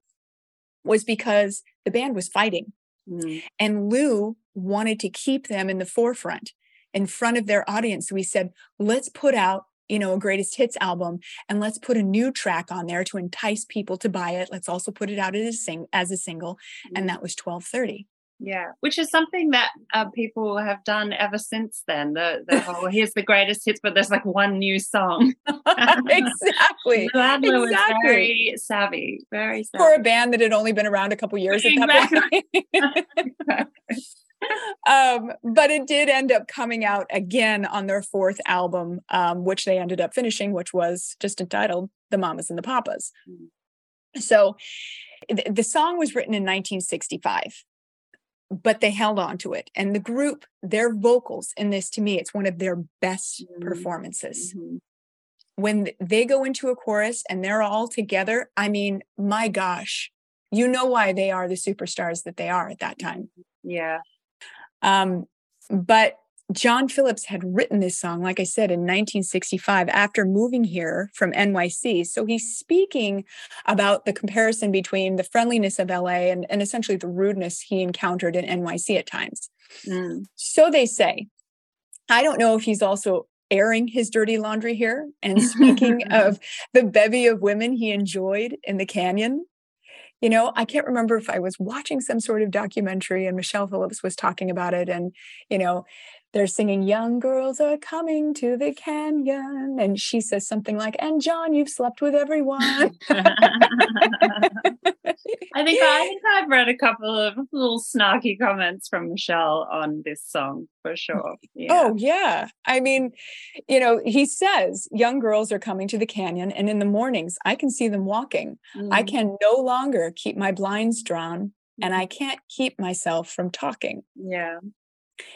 was because the band was fighting. Mm. And Lou wanted to keep them in the forefront, in front of their audience. So he said, let's put out you know, a greatest hits album and let's put a new track on there to entice people to buy it. Let's also put it out as a sing as a single. Mm-hmm. And that was 1230. Yeah, which is something that uh, people have done ever since then. The, the whole here's the greatest hits, but there's like one new song. exactly. Adler was Exactly. very savvy, very savvy. For a band that had only been around a couple years at that point. Um, but it did end up coming out again on their fourth album, um, which they ended up finishing, which was just entitled The Mamas and the Papas. So th- the song was written in 1965, but they held on to it. And the group, their vocals in this, to me, it's one of their best performances. When they go into a chorus and they're all together, I mean, my gosh, you know why they are the superstars that they are at that time. Yeah. Um, but John Phillips had written this song, like I said, in 1965 after moving here from NYC. So he's speaking about the comparison between the friendliness of LA and, and essentially the rudeness he encountered in NYC at times. Mm. So they say. I don't know if he's also airing his dirty laundry here and speaking of the bevy of women he enjoyed in the canyon. You know, I can't remember if I was watching some sort of documentary and Michelle Phillips was talking about it. And, you know, they're singing, Young girls are coming to the canyon. And she says something like, And John, you've slept with everyone. I think I think I've read a couple of little snarky comments from Michelle on this song for sure. Yeah. Oh, yeah. I mean, you know, he says young girls are coming to the canyon, and in the mornings, I can see them walking. I Mm. can no longer keep my blinds drawn, and I can't keep myself from talking. Yeah.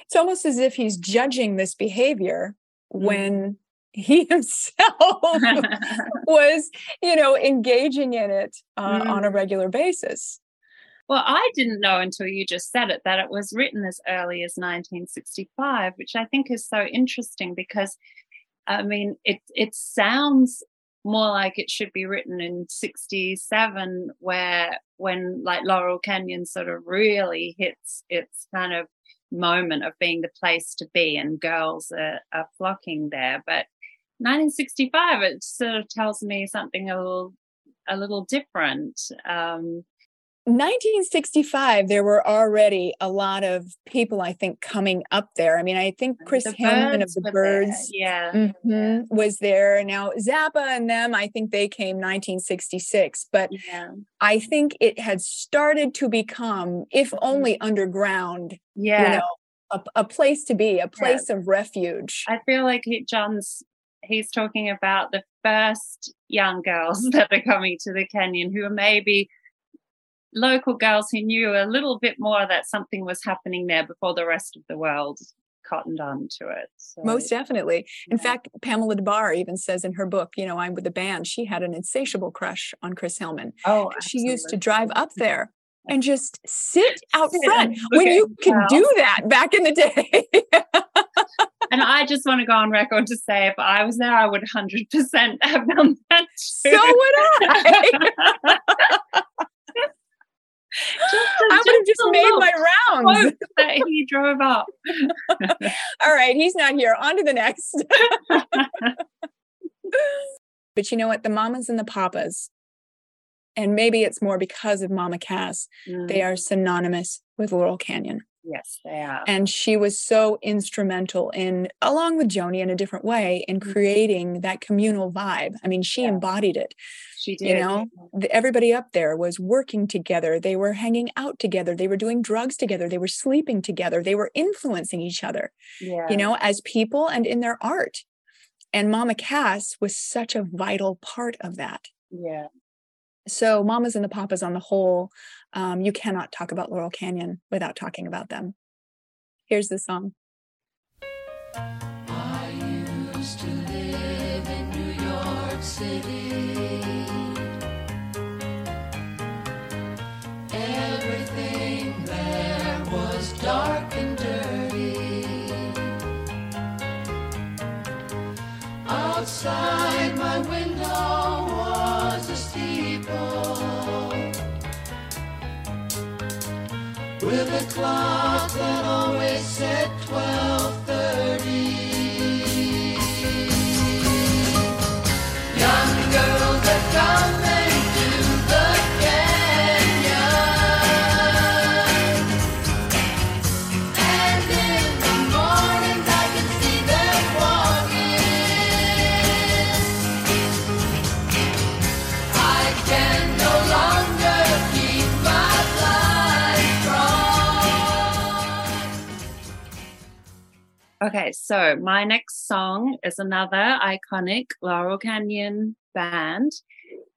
It's almost as if he's judging this behavior Mm. when he himself was, you know, engaging in it uh, on a Mm. regular basis. Well, I didn't know until you just said it that it was written as early as 1965, which I think is so interesting because, I mean, it it sounds more like it should be written in 67, where when like Laurel Canyon sort of really hits its kind of moment of being the place to be and girls are, are flocking there. But 1965, it sort of tells me something a little a little different. Um, 1965, there were already a lot of people, I think, coming up there. I mean, I think Chris The of the Byrds yeah, mhm, was there. Now, Zappa and them, I think they came 1966, but yeah, I think it had started to become, if only underground, yeah. you know, a, a place to be, a place of refuge. I feel like he, John's he's talking about the first young girls that are coming to the canyon who are maybe local girls who knew a little bit more that something was happening there before the rest of the world cottoned on to it. So, Most definitely. In yeah. fact, Pamela Des Barres even says in her book, you know, I'm with the band, she had an insatiable crush on Chris Hillman. oh, absolutely. She used to drive up there and just sit out front when you could do that back in the day. And I just want to go on record to say, if I was there, I would 100% have done that. so would I. Just I would have just made my rounds. that he drove up. All right, he's not here. On to the next. but you know what? The mamas and the papas, and maybe it's more because of Mama Cass, they Mm, are synonymous with Laurel Canyon. Yes, they are. And she was so instrumental in, along with Joni in a different way, in mm-hmm. creating that communal vibe. I mean, she Yeah. embodied it. She did. You know, everybody up there was working together. They were hanging out together. They were doing drugs together. They were sleeping together. They were influencing each other, yeah. you know, as people and in their art. And Mama Cass was such a vital part of that. yeah. So, Mamas and the Papas on the whole, um, you cannot talk about Laurel Canyon without talking about them. Here's the song. I with a clock that always said twelve Okay, so my next song is another iconic Laurel Canyon band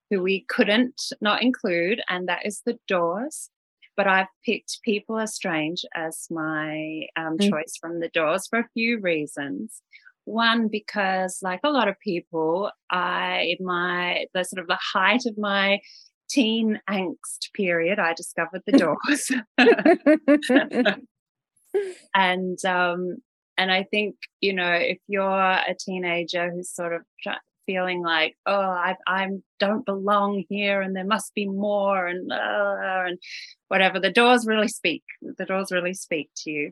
who we couldn't not include, and that is The Doors. But I've picked People Are Strange as my um, mm. choice from The Doors for a few reasons. One, because like a lot of people, I my the sort of the height of my teen angst period, I discovered the doors. and um and I think, you know, if you're a teenager who's sort of feeling like, oh, I I don't belong here, and there must be more, and uh, and whatever, the doors really speak. The doors really speak to you.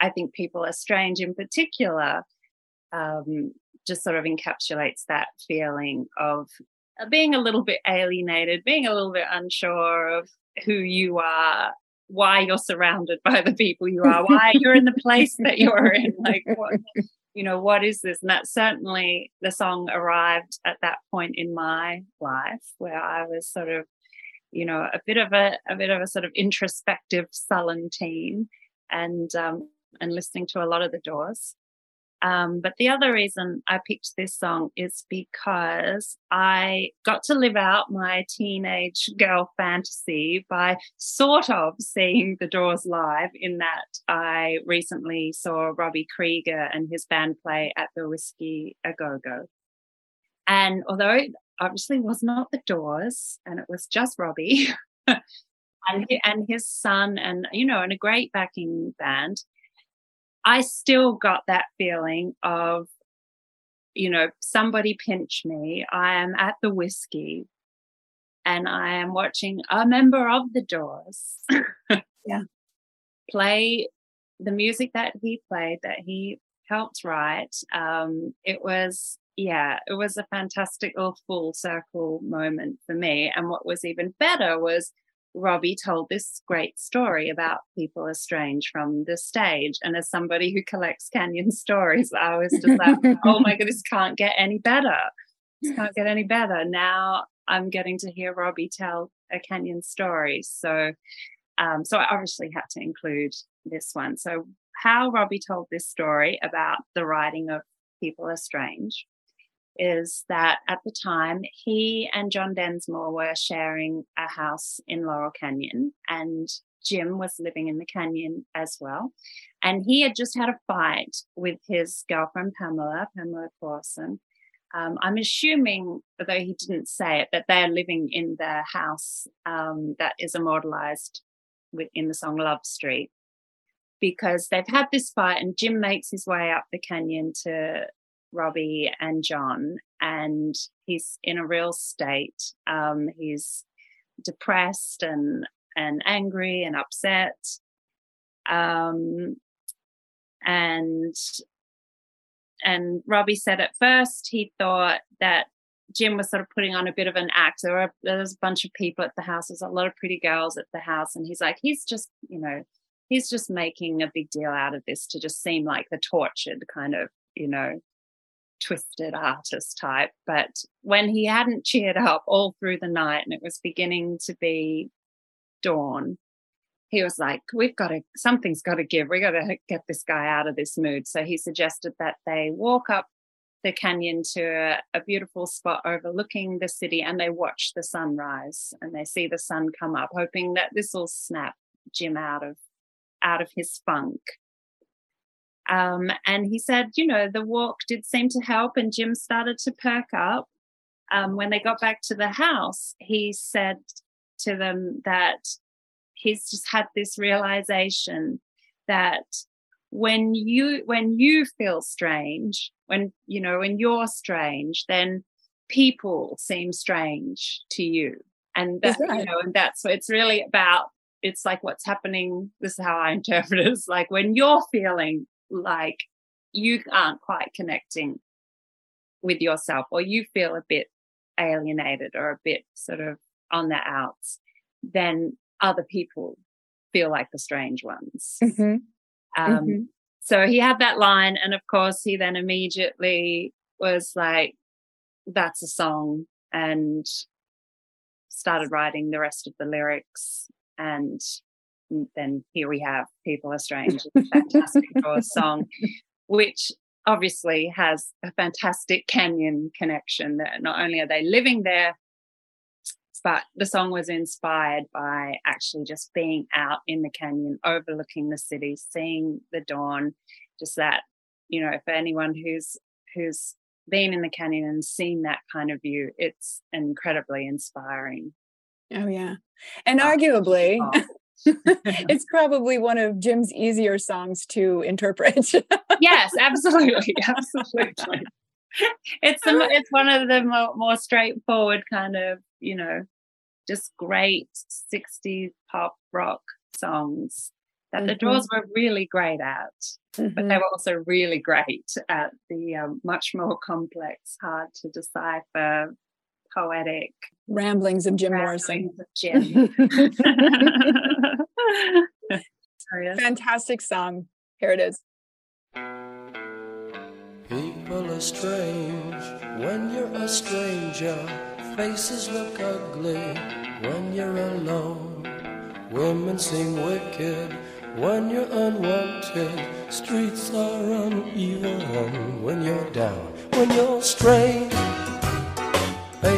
I think people are strange in particular. Um, just sort of encapsulates that feeling of being a little bit alienated, being a little bit unsure of who you are, why you're surrounded by the people you are, why you're in the place that you're in. Like, what, you know, what is this? And that certainly the song arrived at that point in my life where I was sort of, you know, a bit of a, a bit of a sort of introspective, sullen teen and, um, and listening to a lot of the doors. Um, but the other reason I picked this song is because I got to live out my teenage girl fantasy by sort of seeing the Doors live, in that I recently saw Robbie Krieger and his band play at the Whisky A Go Go. And although it obviously was not the Doors and it was just Robbie and, and his son, and you know, and a great backing band I still got that feeling of, you know, somebody pinch me. I am at the whiskey and I am watching a member of the Doors. yeah. Play the music that he played, that he helped write. Um, it was, yeah, it was a fantastic little full circle moment for me. And what was even better was Robbie told this great story about People Are Strange from the stage. And as somebody who collects Canyon stories, I was just like, oh my goodness, can't get any better. This can't get any better. Now I'm getting to hear Robbie tell a Canyon story. So, um, so I obviously had to include this one. So, how Robbie told this story about the writing of People Are Strange is that at the time he and John Densmore were sharing a house in Laurel Canyon and Jim was living in the canyon as well. And he had just had a fight with his girlfriend, Pamela, Pamela Courson. Um, I'm assuming, although he didn't say it, that they're living in the house um, that is immortalized in the song Love Street because they've had this fight and Jim makes his way up the canyon to Robbie and John, and he's in a real state. Um, he's depressed and and angry and upset. Um, and and Robbie said at first he thought that Jim was sort of putting on a bit of an act. There were there was a bunch of people at the house. There's a lot of pretty girls at the house, and he's like, he's just you know, he's just making a big deal out of this to just seem like the tortured kind of you know twisted artist type. But when he hadn't cheered up all through the night and it was beginning to be dawn, he was like, We've got to, something's got to give. We got to get this guy out of this mood. So he suggested that they walk up the canyon to a, a beautiful spot overlooking the city and they watch the sunrise and they see the sun come up, hoping that this will snap Jim out of out of his funk. Um, and he said, you know, the walk did seem to help, and Jim started to perk up. Um, when they got back to the house, he said to them that he's just had this realization that when you when you feel strange when you know when you're strange then people seem strange to you and that you know and that's what it's really about it's like what's happening this is how i interpret it it's like when you're feeling like you aren't quite connecting with yourself or you feel a bit alienated or a bit sort of on the outs, then other people feel like the strange ones. Mm-hmm. Um, mm-hmm. So he had that line, and of course, he then immediately was like, That's a song, and started writing the rest of the lyrics. And then here we have People Are Strange, fantastic song, which obviously has a fantastic canyon connection. That not only are they living there, but the song was inspired by actually just being out in the canyon, overlooking the city, seeing the dawn. Just that, you know, for anyone who's who's been in the canyon and seen that kind of view, it's incredibly inspiring. Oh yeah, and arguably. it's probably one of Jim's easier songs to interpret. yes, absolutely, absolutely. It's a, it's one of the more, more straightforward kind of you know just great 60s pop rock songs that mm-hmm. the Doors were really great at, mm-hmm. but they mm-hmm. were also really great at the um, much more complex, hard to decipher, poetic ramblings of Jim Morrison. Of Jim. Fantastic song. Here it is. People are strange when you're a stranger. Faces look ugly when you're alone. Women seem wicked when you're unwanted. Streets are uneven when you're down. When you're strange,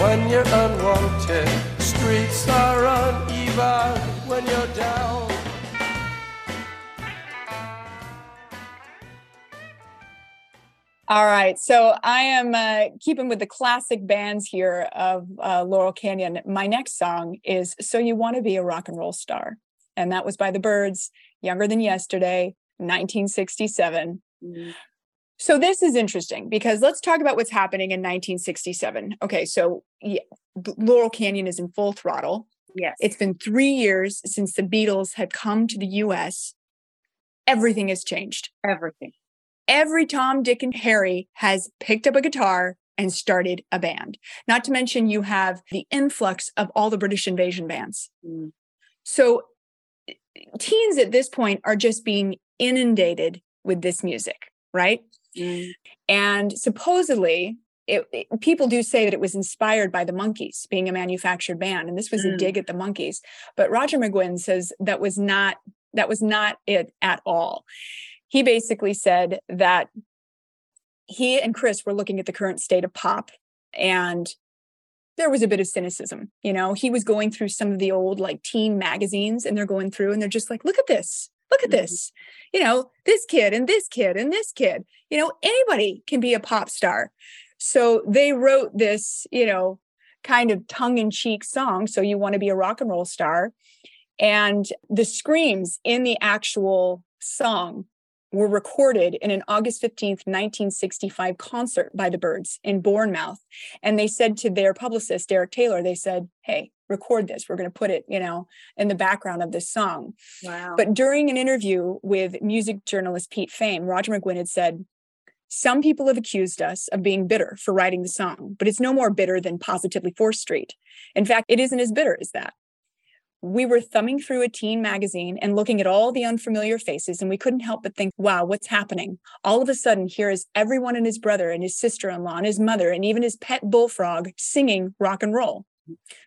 when you're unwanted. Streets are uneven when you're down. All right. So I am uh, keeping with the classic bands here of uh, Laurel Canyon. My next song is So You Want to Be a Rock and Roll Star. And that was by the Byrds, Younger Than Yesterday, 1967. Mm-hmm. So this is interesting because let's talk about what's happening in 1967. Okay. So yeah, Laurel Canyon is in full throttle. Yes. It's been three years since the Beatles had come to the US. Everything has changed. Everything every Tom, Dick, and Harry has picked up a guitar and started a band. Not to mention, you have the influx of all the British invasion bands. Mm. So, teens at this point are just being inundated with this music, right? Mm. And supposedly, it, it, people do say that it was inspired by the Monkees being a manufactured band, and this was mm. a dig at the Monkees. But Roger McGuinn says that was not that was not it at all he basically said that he and Chris were looking at the current state of pop and there was a bit of cynicism. You know, he was going through some of the old like teen magazines and they're going through and they're just like, look at this, look at mm-hmm. this. You know, this kid and this kid and this kid, you know, anybody can be a pop star. So they wrote this, you know, kind of tongue in cheek song. So you want to be a rock and roll star. And the screams in the actual song were recorded in an August 15th, 1965 concert by the Byrds in Bournemouth. And they said to their publicist, Derek Taylor, they said, Hey, record this. We're going to put it, you know, in the background of this song. Wow. But during an interview with music journalist Pete Frame, Roger McGuinn had said, some people have accused us of being bitter for writing the song, but it's no more bitter than positively 4th Street. In fact, it isn't as bitter as that we were thumbing through a teen magazine and looking at all the unfamiliar faces, and we couldn't help but think, wow, what's happening? All of a sudden, here is everyone and his brother and his sister in law and his mother and even his pet bullfrog singing rock and roll.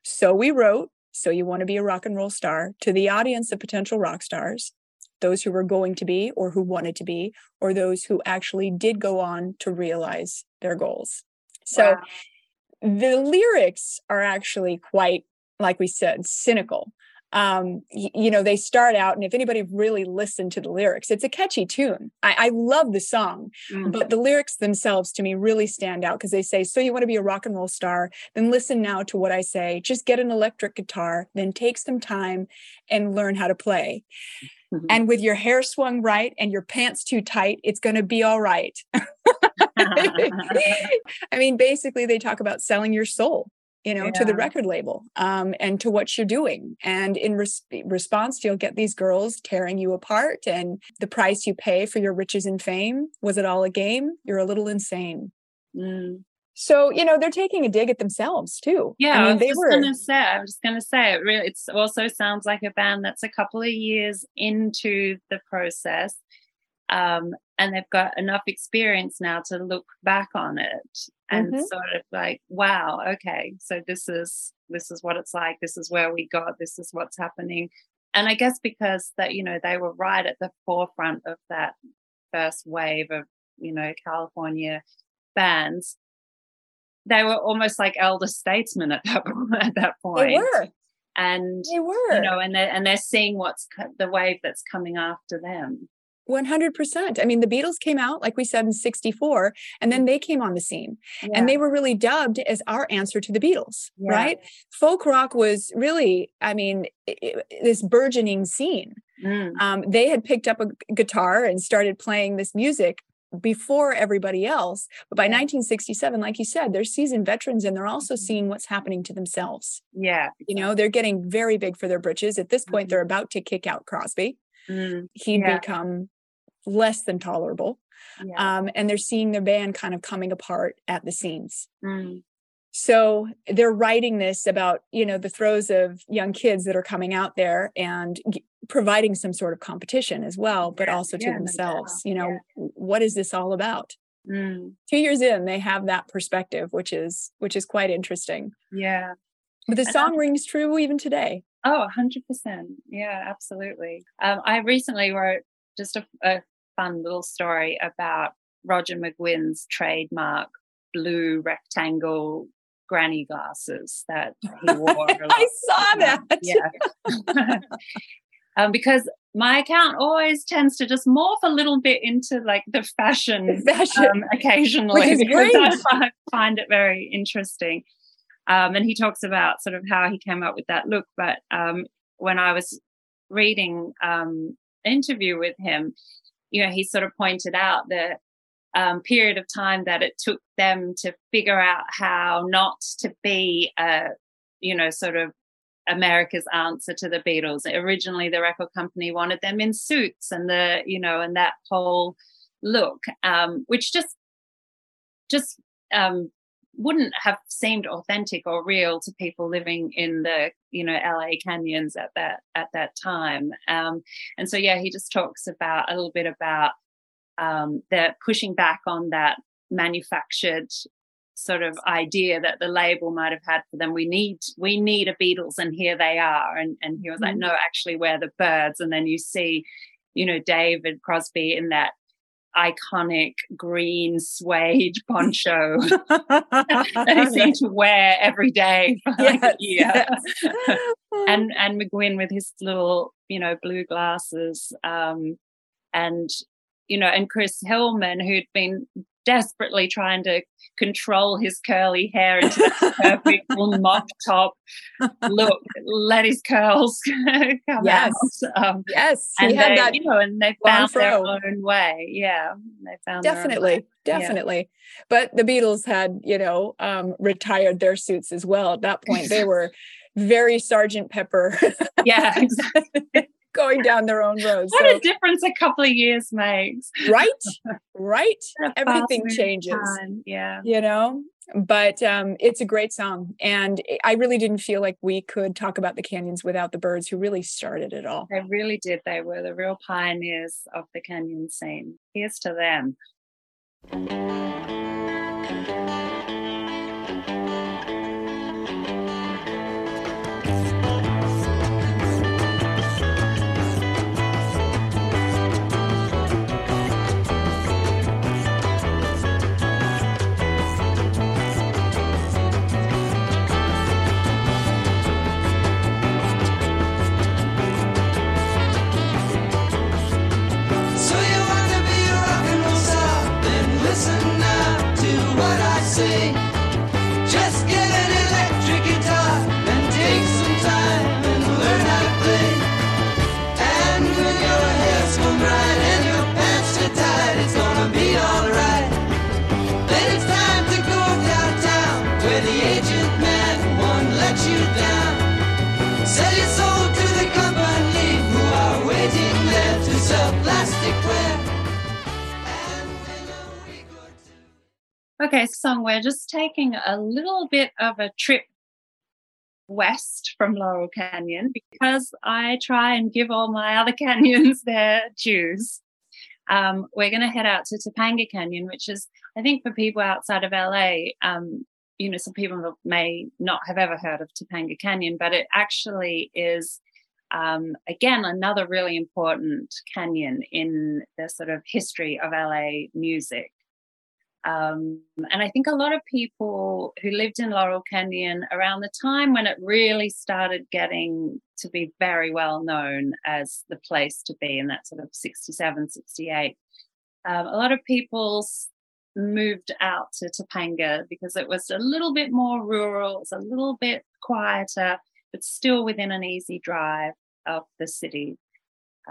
So we wrote, So You Want to Be a Rock and Roll Star to the audience of potential rock stars, those who were going to be or who wanted to be, or those who actually did go on to realize their goals. So wow. the lyrics are actually quite like we said, cynical um, you know, they start out, and if anybody really listened to the lyrics, it's a catchy tune. I, I love the song, mm. but the lyrics themselves to me really stand out because they say, So you want to be a rock and roll star? Then listen now to what I say. Just get an electric guitar, then take some time and learn how to play. Mm-hmm. And with your hair swung right and your pants too tight, it's going to be all right. I mean, basically, they talk about selling your soul you know, to the record label um, and to what you're doing. And in res- response, you'll get these girls tearing you apart. And the price you pay for your riches and fame was it all a game? You're a little insane. Mm. So, you know, they're taking a dig at themselves too. Yeah, I mean, was they just were. gonna say. I was just gonna say it. Really, it also sounds like a band that's a couple of years into the process, um, and they've got enough experience now to look back on it and Mhm. sort of like, wow, okay, so this is this is what it's like. This is where we got. This is what's happening. And I guess because that you know they were right at the forefront of that first wave of you know California bands they were almost like elder statesmen at that at that point. They were. and They were. you know, and they're and they're seeing what's co- the wave that's coming after them. 100%. I mean, the Beatles came out, like we said, in 64, and then they came on the scene. And they were really dubbed as our answer to the Beatles, Yeah. right? Folk rock was really, I mean, i- i- this burgeoning scene. Mm. Um, they had picked up a guitar and started playing this music before everybody else. But by 1967, like you said, they're seasoned veterans and they're also seeing what's happening to themselves. yeah, You know, they're getting very big for their britches. At this point, they're about to kick out Crosby. Mm. He'd Yeah. become less than tolerable. yeah. Um, and they're seeing their band kind of coming apart at the seams. Mm. So they're writing this about, you know, the throes of young kids that are coming out there and g- providing some sort of competition as well, but Yeah, also to yeah, themselves. You know, what is this all about? Mm. Two years in, they have that perspective, which is which is quite interesting. yeah. But the And song rings true even today. Oh, 100%. Yeah, absolutely. Um, I recently wrote just a, a fun little story about Roger McGuinn's trademark blue rectangle granny glasses that he wore. I saw that. Yeah. um, because my account always tends to just morph a little bit into like the fashion, Fashion. um, occasionally Which is because great. I find it very interesting. Um, and he talks about sort of how he came up with that look. But um, when I was reading um, interview with him, you know, he sort of pointed out the um, period of time that it took them to figure out how not to be a, you know, sort of America's answer to the Beatles. Originally, the record company wanted them in suits and the, you know, and that whole look, um, which just, just um, wouldn't have seemed authentic or real to people living in the, you know, LA canyons at that at that time. Um, and so, yeah, he just talks about a little bit about um, the pushing back on that manufactured sort of idea that the label might have had for them. We need we need a Beatles, and here they are. And and he was like, Mhm. no, actually, we're the Byrds. And then you see, you know, David Crosby in that iconic green suede poncho that he seemed to wear every day for like a year. yes. and and McGuinn with his little, you know, blue glasses, um, and you know, and Chris Hillman, who'd been desperately trying to control his curly hair into that perfect little mop top look, let his curls come Yes. out. Um, yes, he and had they, that you know, and they found their own way. Yeah, they found own definitely. Yeah. definitely but the beatles had you know um retired their suits as well at that point they were very sergeant pepper Yeah, exactly. going down their own roads. What so a difference a couple of years makes. right right everything changes time. Yeah. you know but um it's a great song and i really didn't feel like we could talk about the canyons without the Byrds who really started it all They really did. They were the real pioneers of the canyon scene. Here's to them. Okay, song, we're just taking a little bit of a trip west from Laurel Canyon because I try and give all my other canyons their dues. Um, we're going to head out to Topanga Canyon, which is, I think, for people outside of LA, um, you know, some people may not have ever heard of Topanga Canyon, but it actually is, um, again, another really important canyon in the sort of history of LA music. Um, and I think a lot of people who lived in Laurel Canyon around the time when it really started getting to be very well known as the place to be in that sort of 67, 68, um, a lot of people moved out to Topanga because it was a little bit more rural, it's a little bit quieter, but still within an easy drive of the city.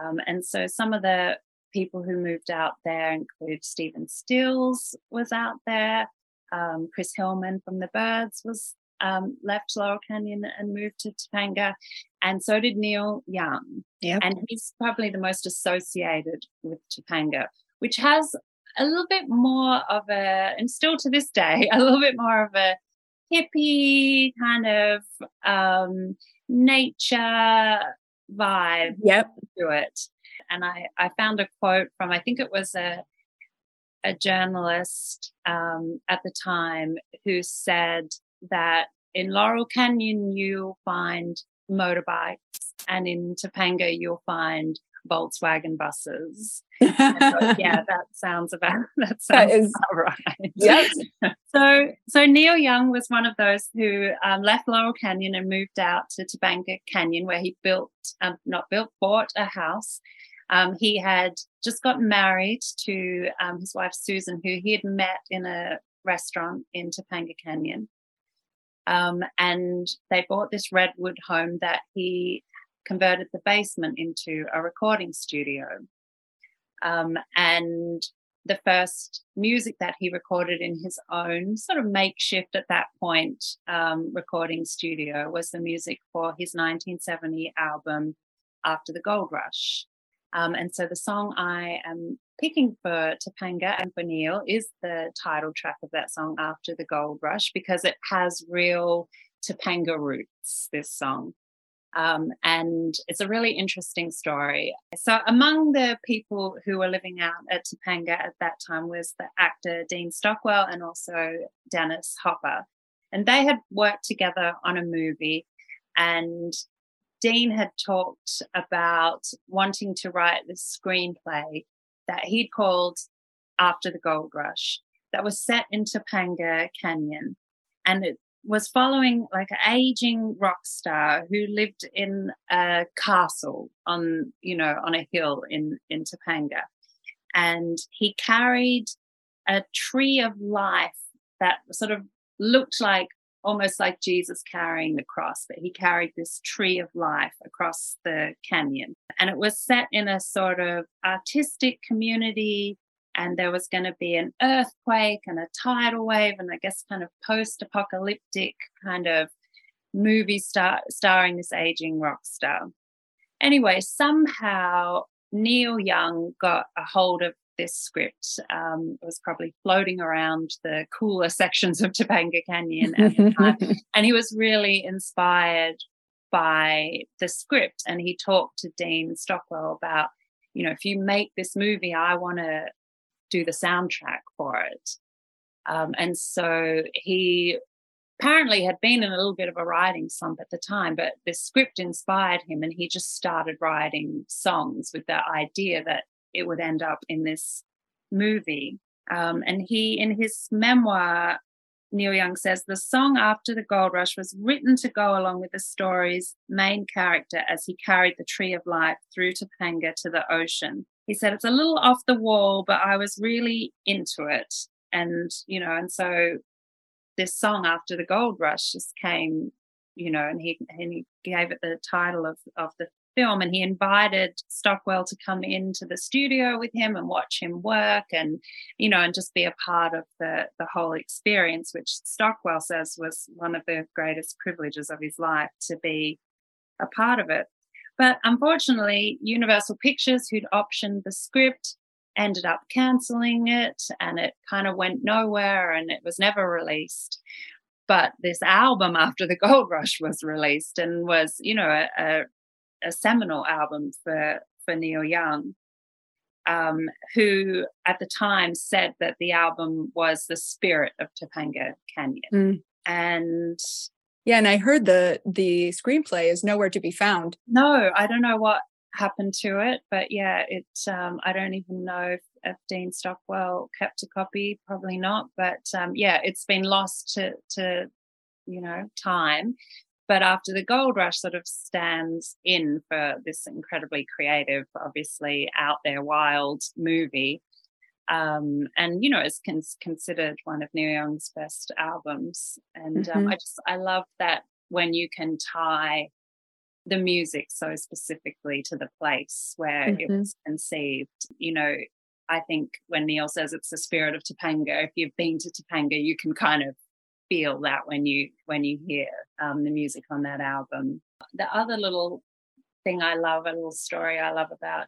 Um, and so some of the people who moved out there include Stephen Stills was out there, um, Chris Hillman from the Byrds was um, left Laurel Canyon and moved to Topanga, and so did Neil Young. Yep. And he's probably the most associated with Topanga, which has a little bit more of a, and still to this day, a little bit more of a hippie kind of um, nature vibe yep. to it and I, I found a quote from I think it was a a journalist um, at the time who said that in Laurel Canyon you'll find motorbikes and in Topanga you'll find Volkswagen buses. so, yeah, that sounds about that sounds that is, right. Yes. so so Neil Young was one of those who um, left Laurel Canyon and moved out to Topanga Canyon, where he built um, not built bought a house um, he had just gotten married to um, his wife Susan, who he had met in a restaurant in Topanga Canyon. Um, and they bought this redwood home that he converted the basement into a recording studio. Um, and the first music that he recorded in his own sort of makeshift at that point um, recording studio was the music for his 1970 album After the Gold Rush. Um, and so the song I am picking for Topanga and for Neil is the title track of that song, After the Gold Rush, because it has real Topanga roots, this song. Um, and it's a really interesting story. So, among the people who were living out at Topanga at that time was the actor Dean Stockwell and also Dennis Hopper. And they had worked together on a movie. And Dean had talked about wanting to write this screenplay that he'd called After the Gold Rush that was set in Topanga Canyon. And it was following like an aging rock star who lived in a castle on, you know, on a hill in, in Topanga. And he carried a tree of life that sort of looked like almost like Jesus carrying the cross, but he carried this tree of life across the canyon. And it was set in a sort of artistic community. And there was going to be an earthquake and a tidal wave, and I guess kind of post apocalyptic kind of movie star- starring this aging rock star. Anyway, somehow Neil Young got a hold of this script um, was probably floating around the cooler sections of Topanga Canyon at the time. and he was really inspired by the script. And he talked to Dean Stockwell about, you know, if you make this movie, I want to do the soundtrack for it. Um, and so he apparently had been in a little bit of a writing slump at the time, but the script inspired him and he just started writing songs with the idea that it would end up in this movie. Um, and he, in his memoir, Neil Young says the song After the Gold Rush was written to go along with the story's main character as he carried the tree of life through Topanga to the ocean. He said it's a little off the wall, but I was really into it. And, you know, and so this song After the Gold Rush just came, you know, and he and he gave it the title of, of the film and he invited Stockwell to come into the studio with him and watch him work and you know and just be a part of the the whole experience which Stockwell says was one of the greatest privileges of his life to be a part of it but unfortunately Universal Pictures who'd optioned the script ended up canceling it and it kind of went nowhere and it was never released. But this album after the Gold Rush was released and was, you know, a, a, a seminal album for, for Neil Young, um, who at the time said that the album was the spirit of Topanga Canyon. Mm. And yeah, and I heard the the screenplay is nowhere to be found. no, I don't know what happened to it, but yeah, it. Um, I don't even know if, if Dean Stockwell kept a copy. Probably not, but um, yeah, it's been lost to to you know time. But after the gold rush sort of stands in for this incredibly creative, obviously out there, wild movie, um, and you know it's con- considered one of Neil Young's best albums. And um, Mhm. I just I love that when you can tie the music so specifically to the place where it Mhm. was conceived. You know, I think when Neil says it's the spirit of Topanga, if you've been to Topanga, you can kind of feel that when you when you hear um, the music on that album. The other little thing I love, a little story I love about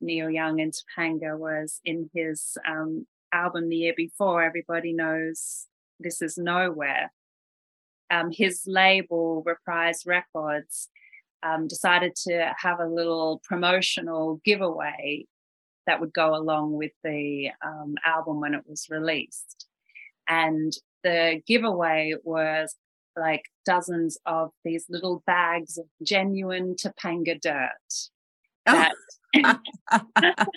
Neil Young and Topanga was in his um, album the year before. Everybody knows this is nowhere. Um, his label, Reprise Records, um, decided to have a little promotional giveaway that would go along with the um, album when it was released. And the giveaway was like dozens of these little bags of genuine Topanga dirt oh. that,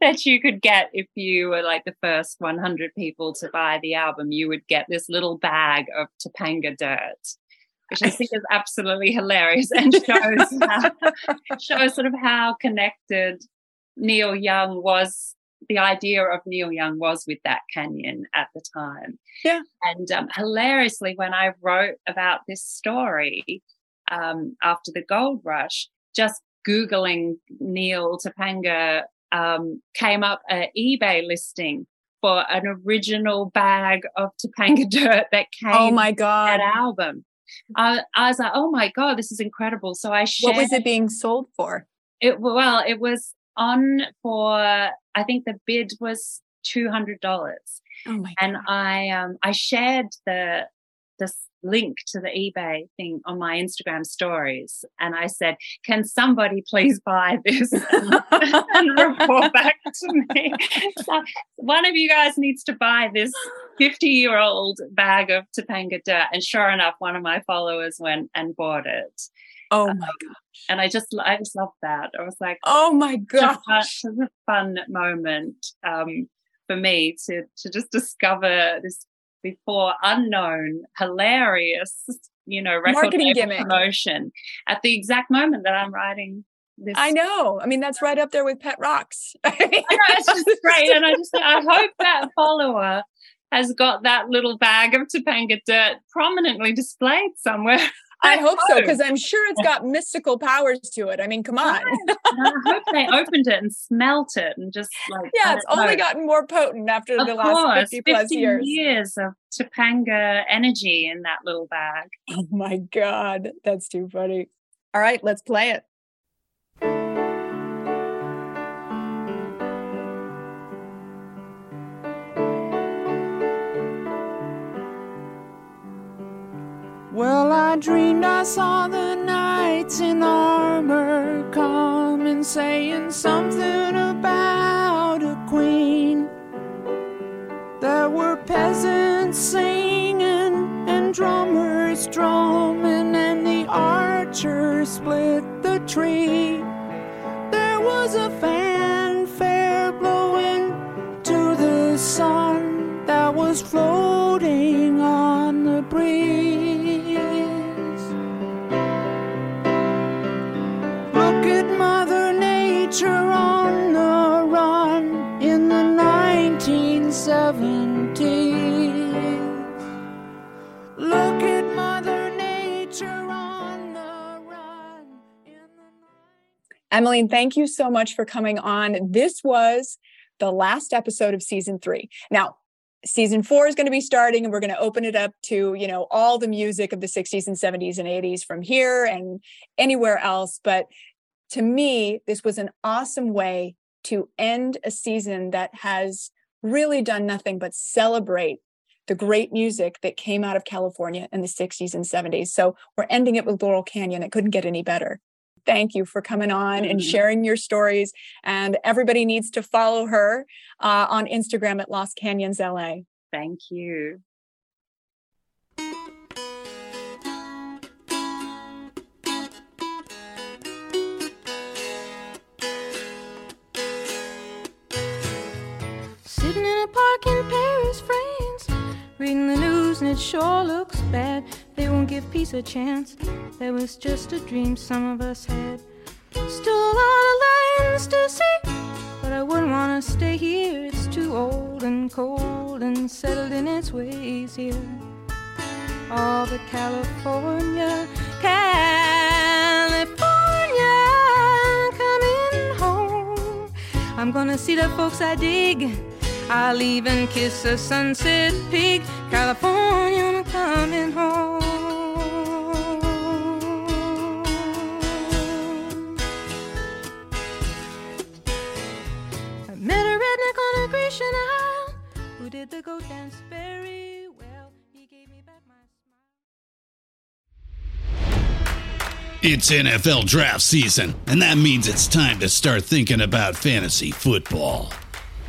that you could get if you were like the first 100 people to buy the album. You would get this little bag of Topanga dirt which I think is absolutely hilarious and shows how, shows sort of how connected Neil Young was. The idea of Neil Young was with that canyon at the time. Yeah. And um, hilariously, when I wrote about this story um, after the gold rush, just Googling Neil Topanga um, came up an eBay listing for an original bag of Topanga dirt that came Oh my god. that album. I, I was like, oh my god, this is incredible. So I shared What was it being sold for? it. Well, it was on for I think the bid was two hundred dollars, Oh my and. I um I shared the this link to the eBay thing on my Instagram stories, and I said, "Can somebody please buy this and report back to me?" So one of you guys needs to buy this 50 year old bag of Topanga dirt. And sure enough, one of my followers went and bought it. Oh my god. And I just, I just loved that. I was like, Oh my such a fun, such a fun moment um, for me to, to just discover this before unknown, hilarious, you know, record Marketing gimmick. promotion at the exact moment that I'm writing this. I know. I mean, that's right up there with Pet Rocks. I I know, it's just great. And I just, I hope that follower has got that little bag of Topanga dirt prominently displayed somewhere. I hope so because I'm sure it's got mystical powers to it. I mean, come on. I hope they opened it and smelt it and just like yeah, it's only know. gotten more potent after of the course, last 50 plus 50 years. of Topanga energy in that little bag. Oh my God. That's too funny. All right, let's play it. I dreamed I saw the knights in armor coming, saying something about a queen. There were peasants singing and drummers drumming, and the archers split the tree. There was a fanfare blowing to the sun that was floating on the breeze. Emmeline, thank you so much for coming on. This was the last episode of season three. Now, season four is going to be starting and we're going to open it up to, you know, all the music of the 60s and 70s and 80s from here and anywhere else. But to me, this was an awesome way to end a season that has really done nothing but celebrate the great music that came out of California in the 60s and 70s. So we're ending it with Laurel Canyon. It couldn't get any better. Thank you for coming on and Mhm. sharing your stories. And everybody needs to follow her uh, on Instagram at Lost Canyons LA. Thank you. Sitting in a park in Paris, France, reading the news and it sure looks bad. They won't give peace a chance. That was just a dream some of us had. Still a lot of lands to see, but I wouldn't want to stay here. It's too old and cold and settled in its ways here. All but California, California, coming home. I'm gonna see the folks I dig. I'll even kiss a sunset pig. California, I'm coming home. Did the goat dance very well. He gave me back my smile. It's NFL draft season, and that means it's time to start thinking about fantasy football.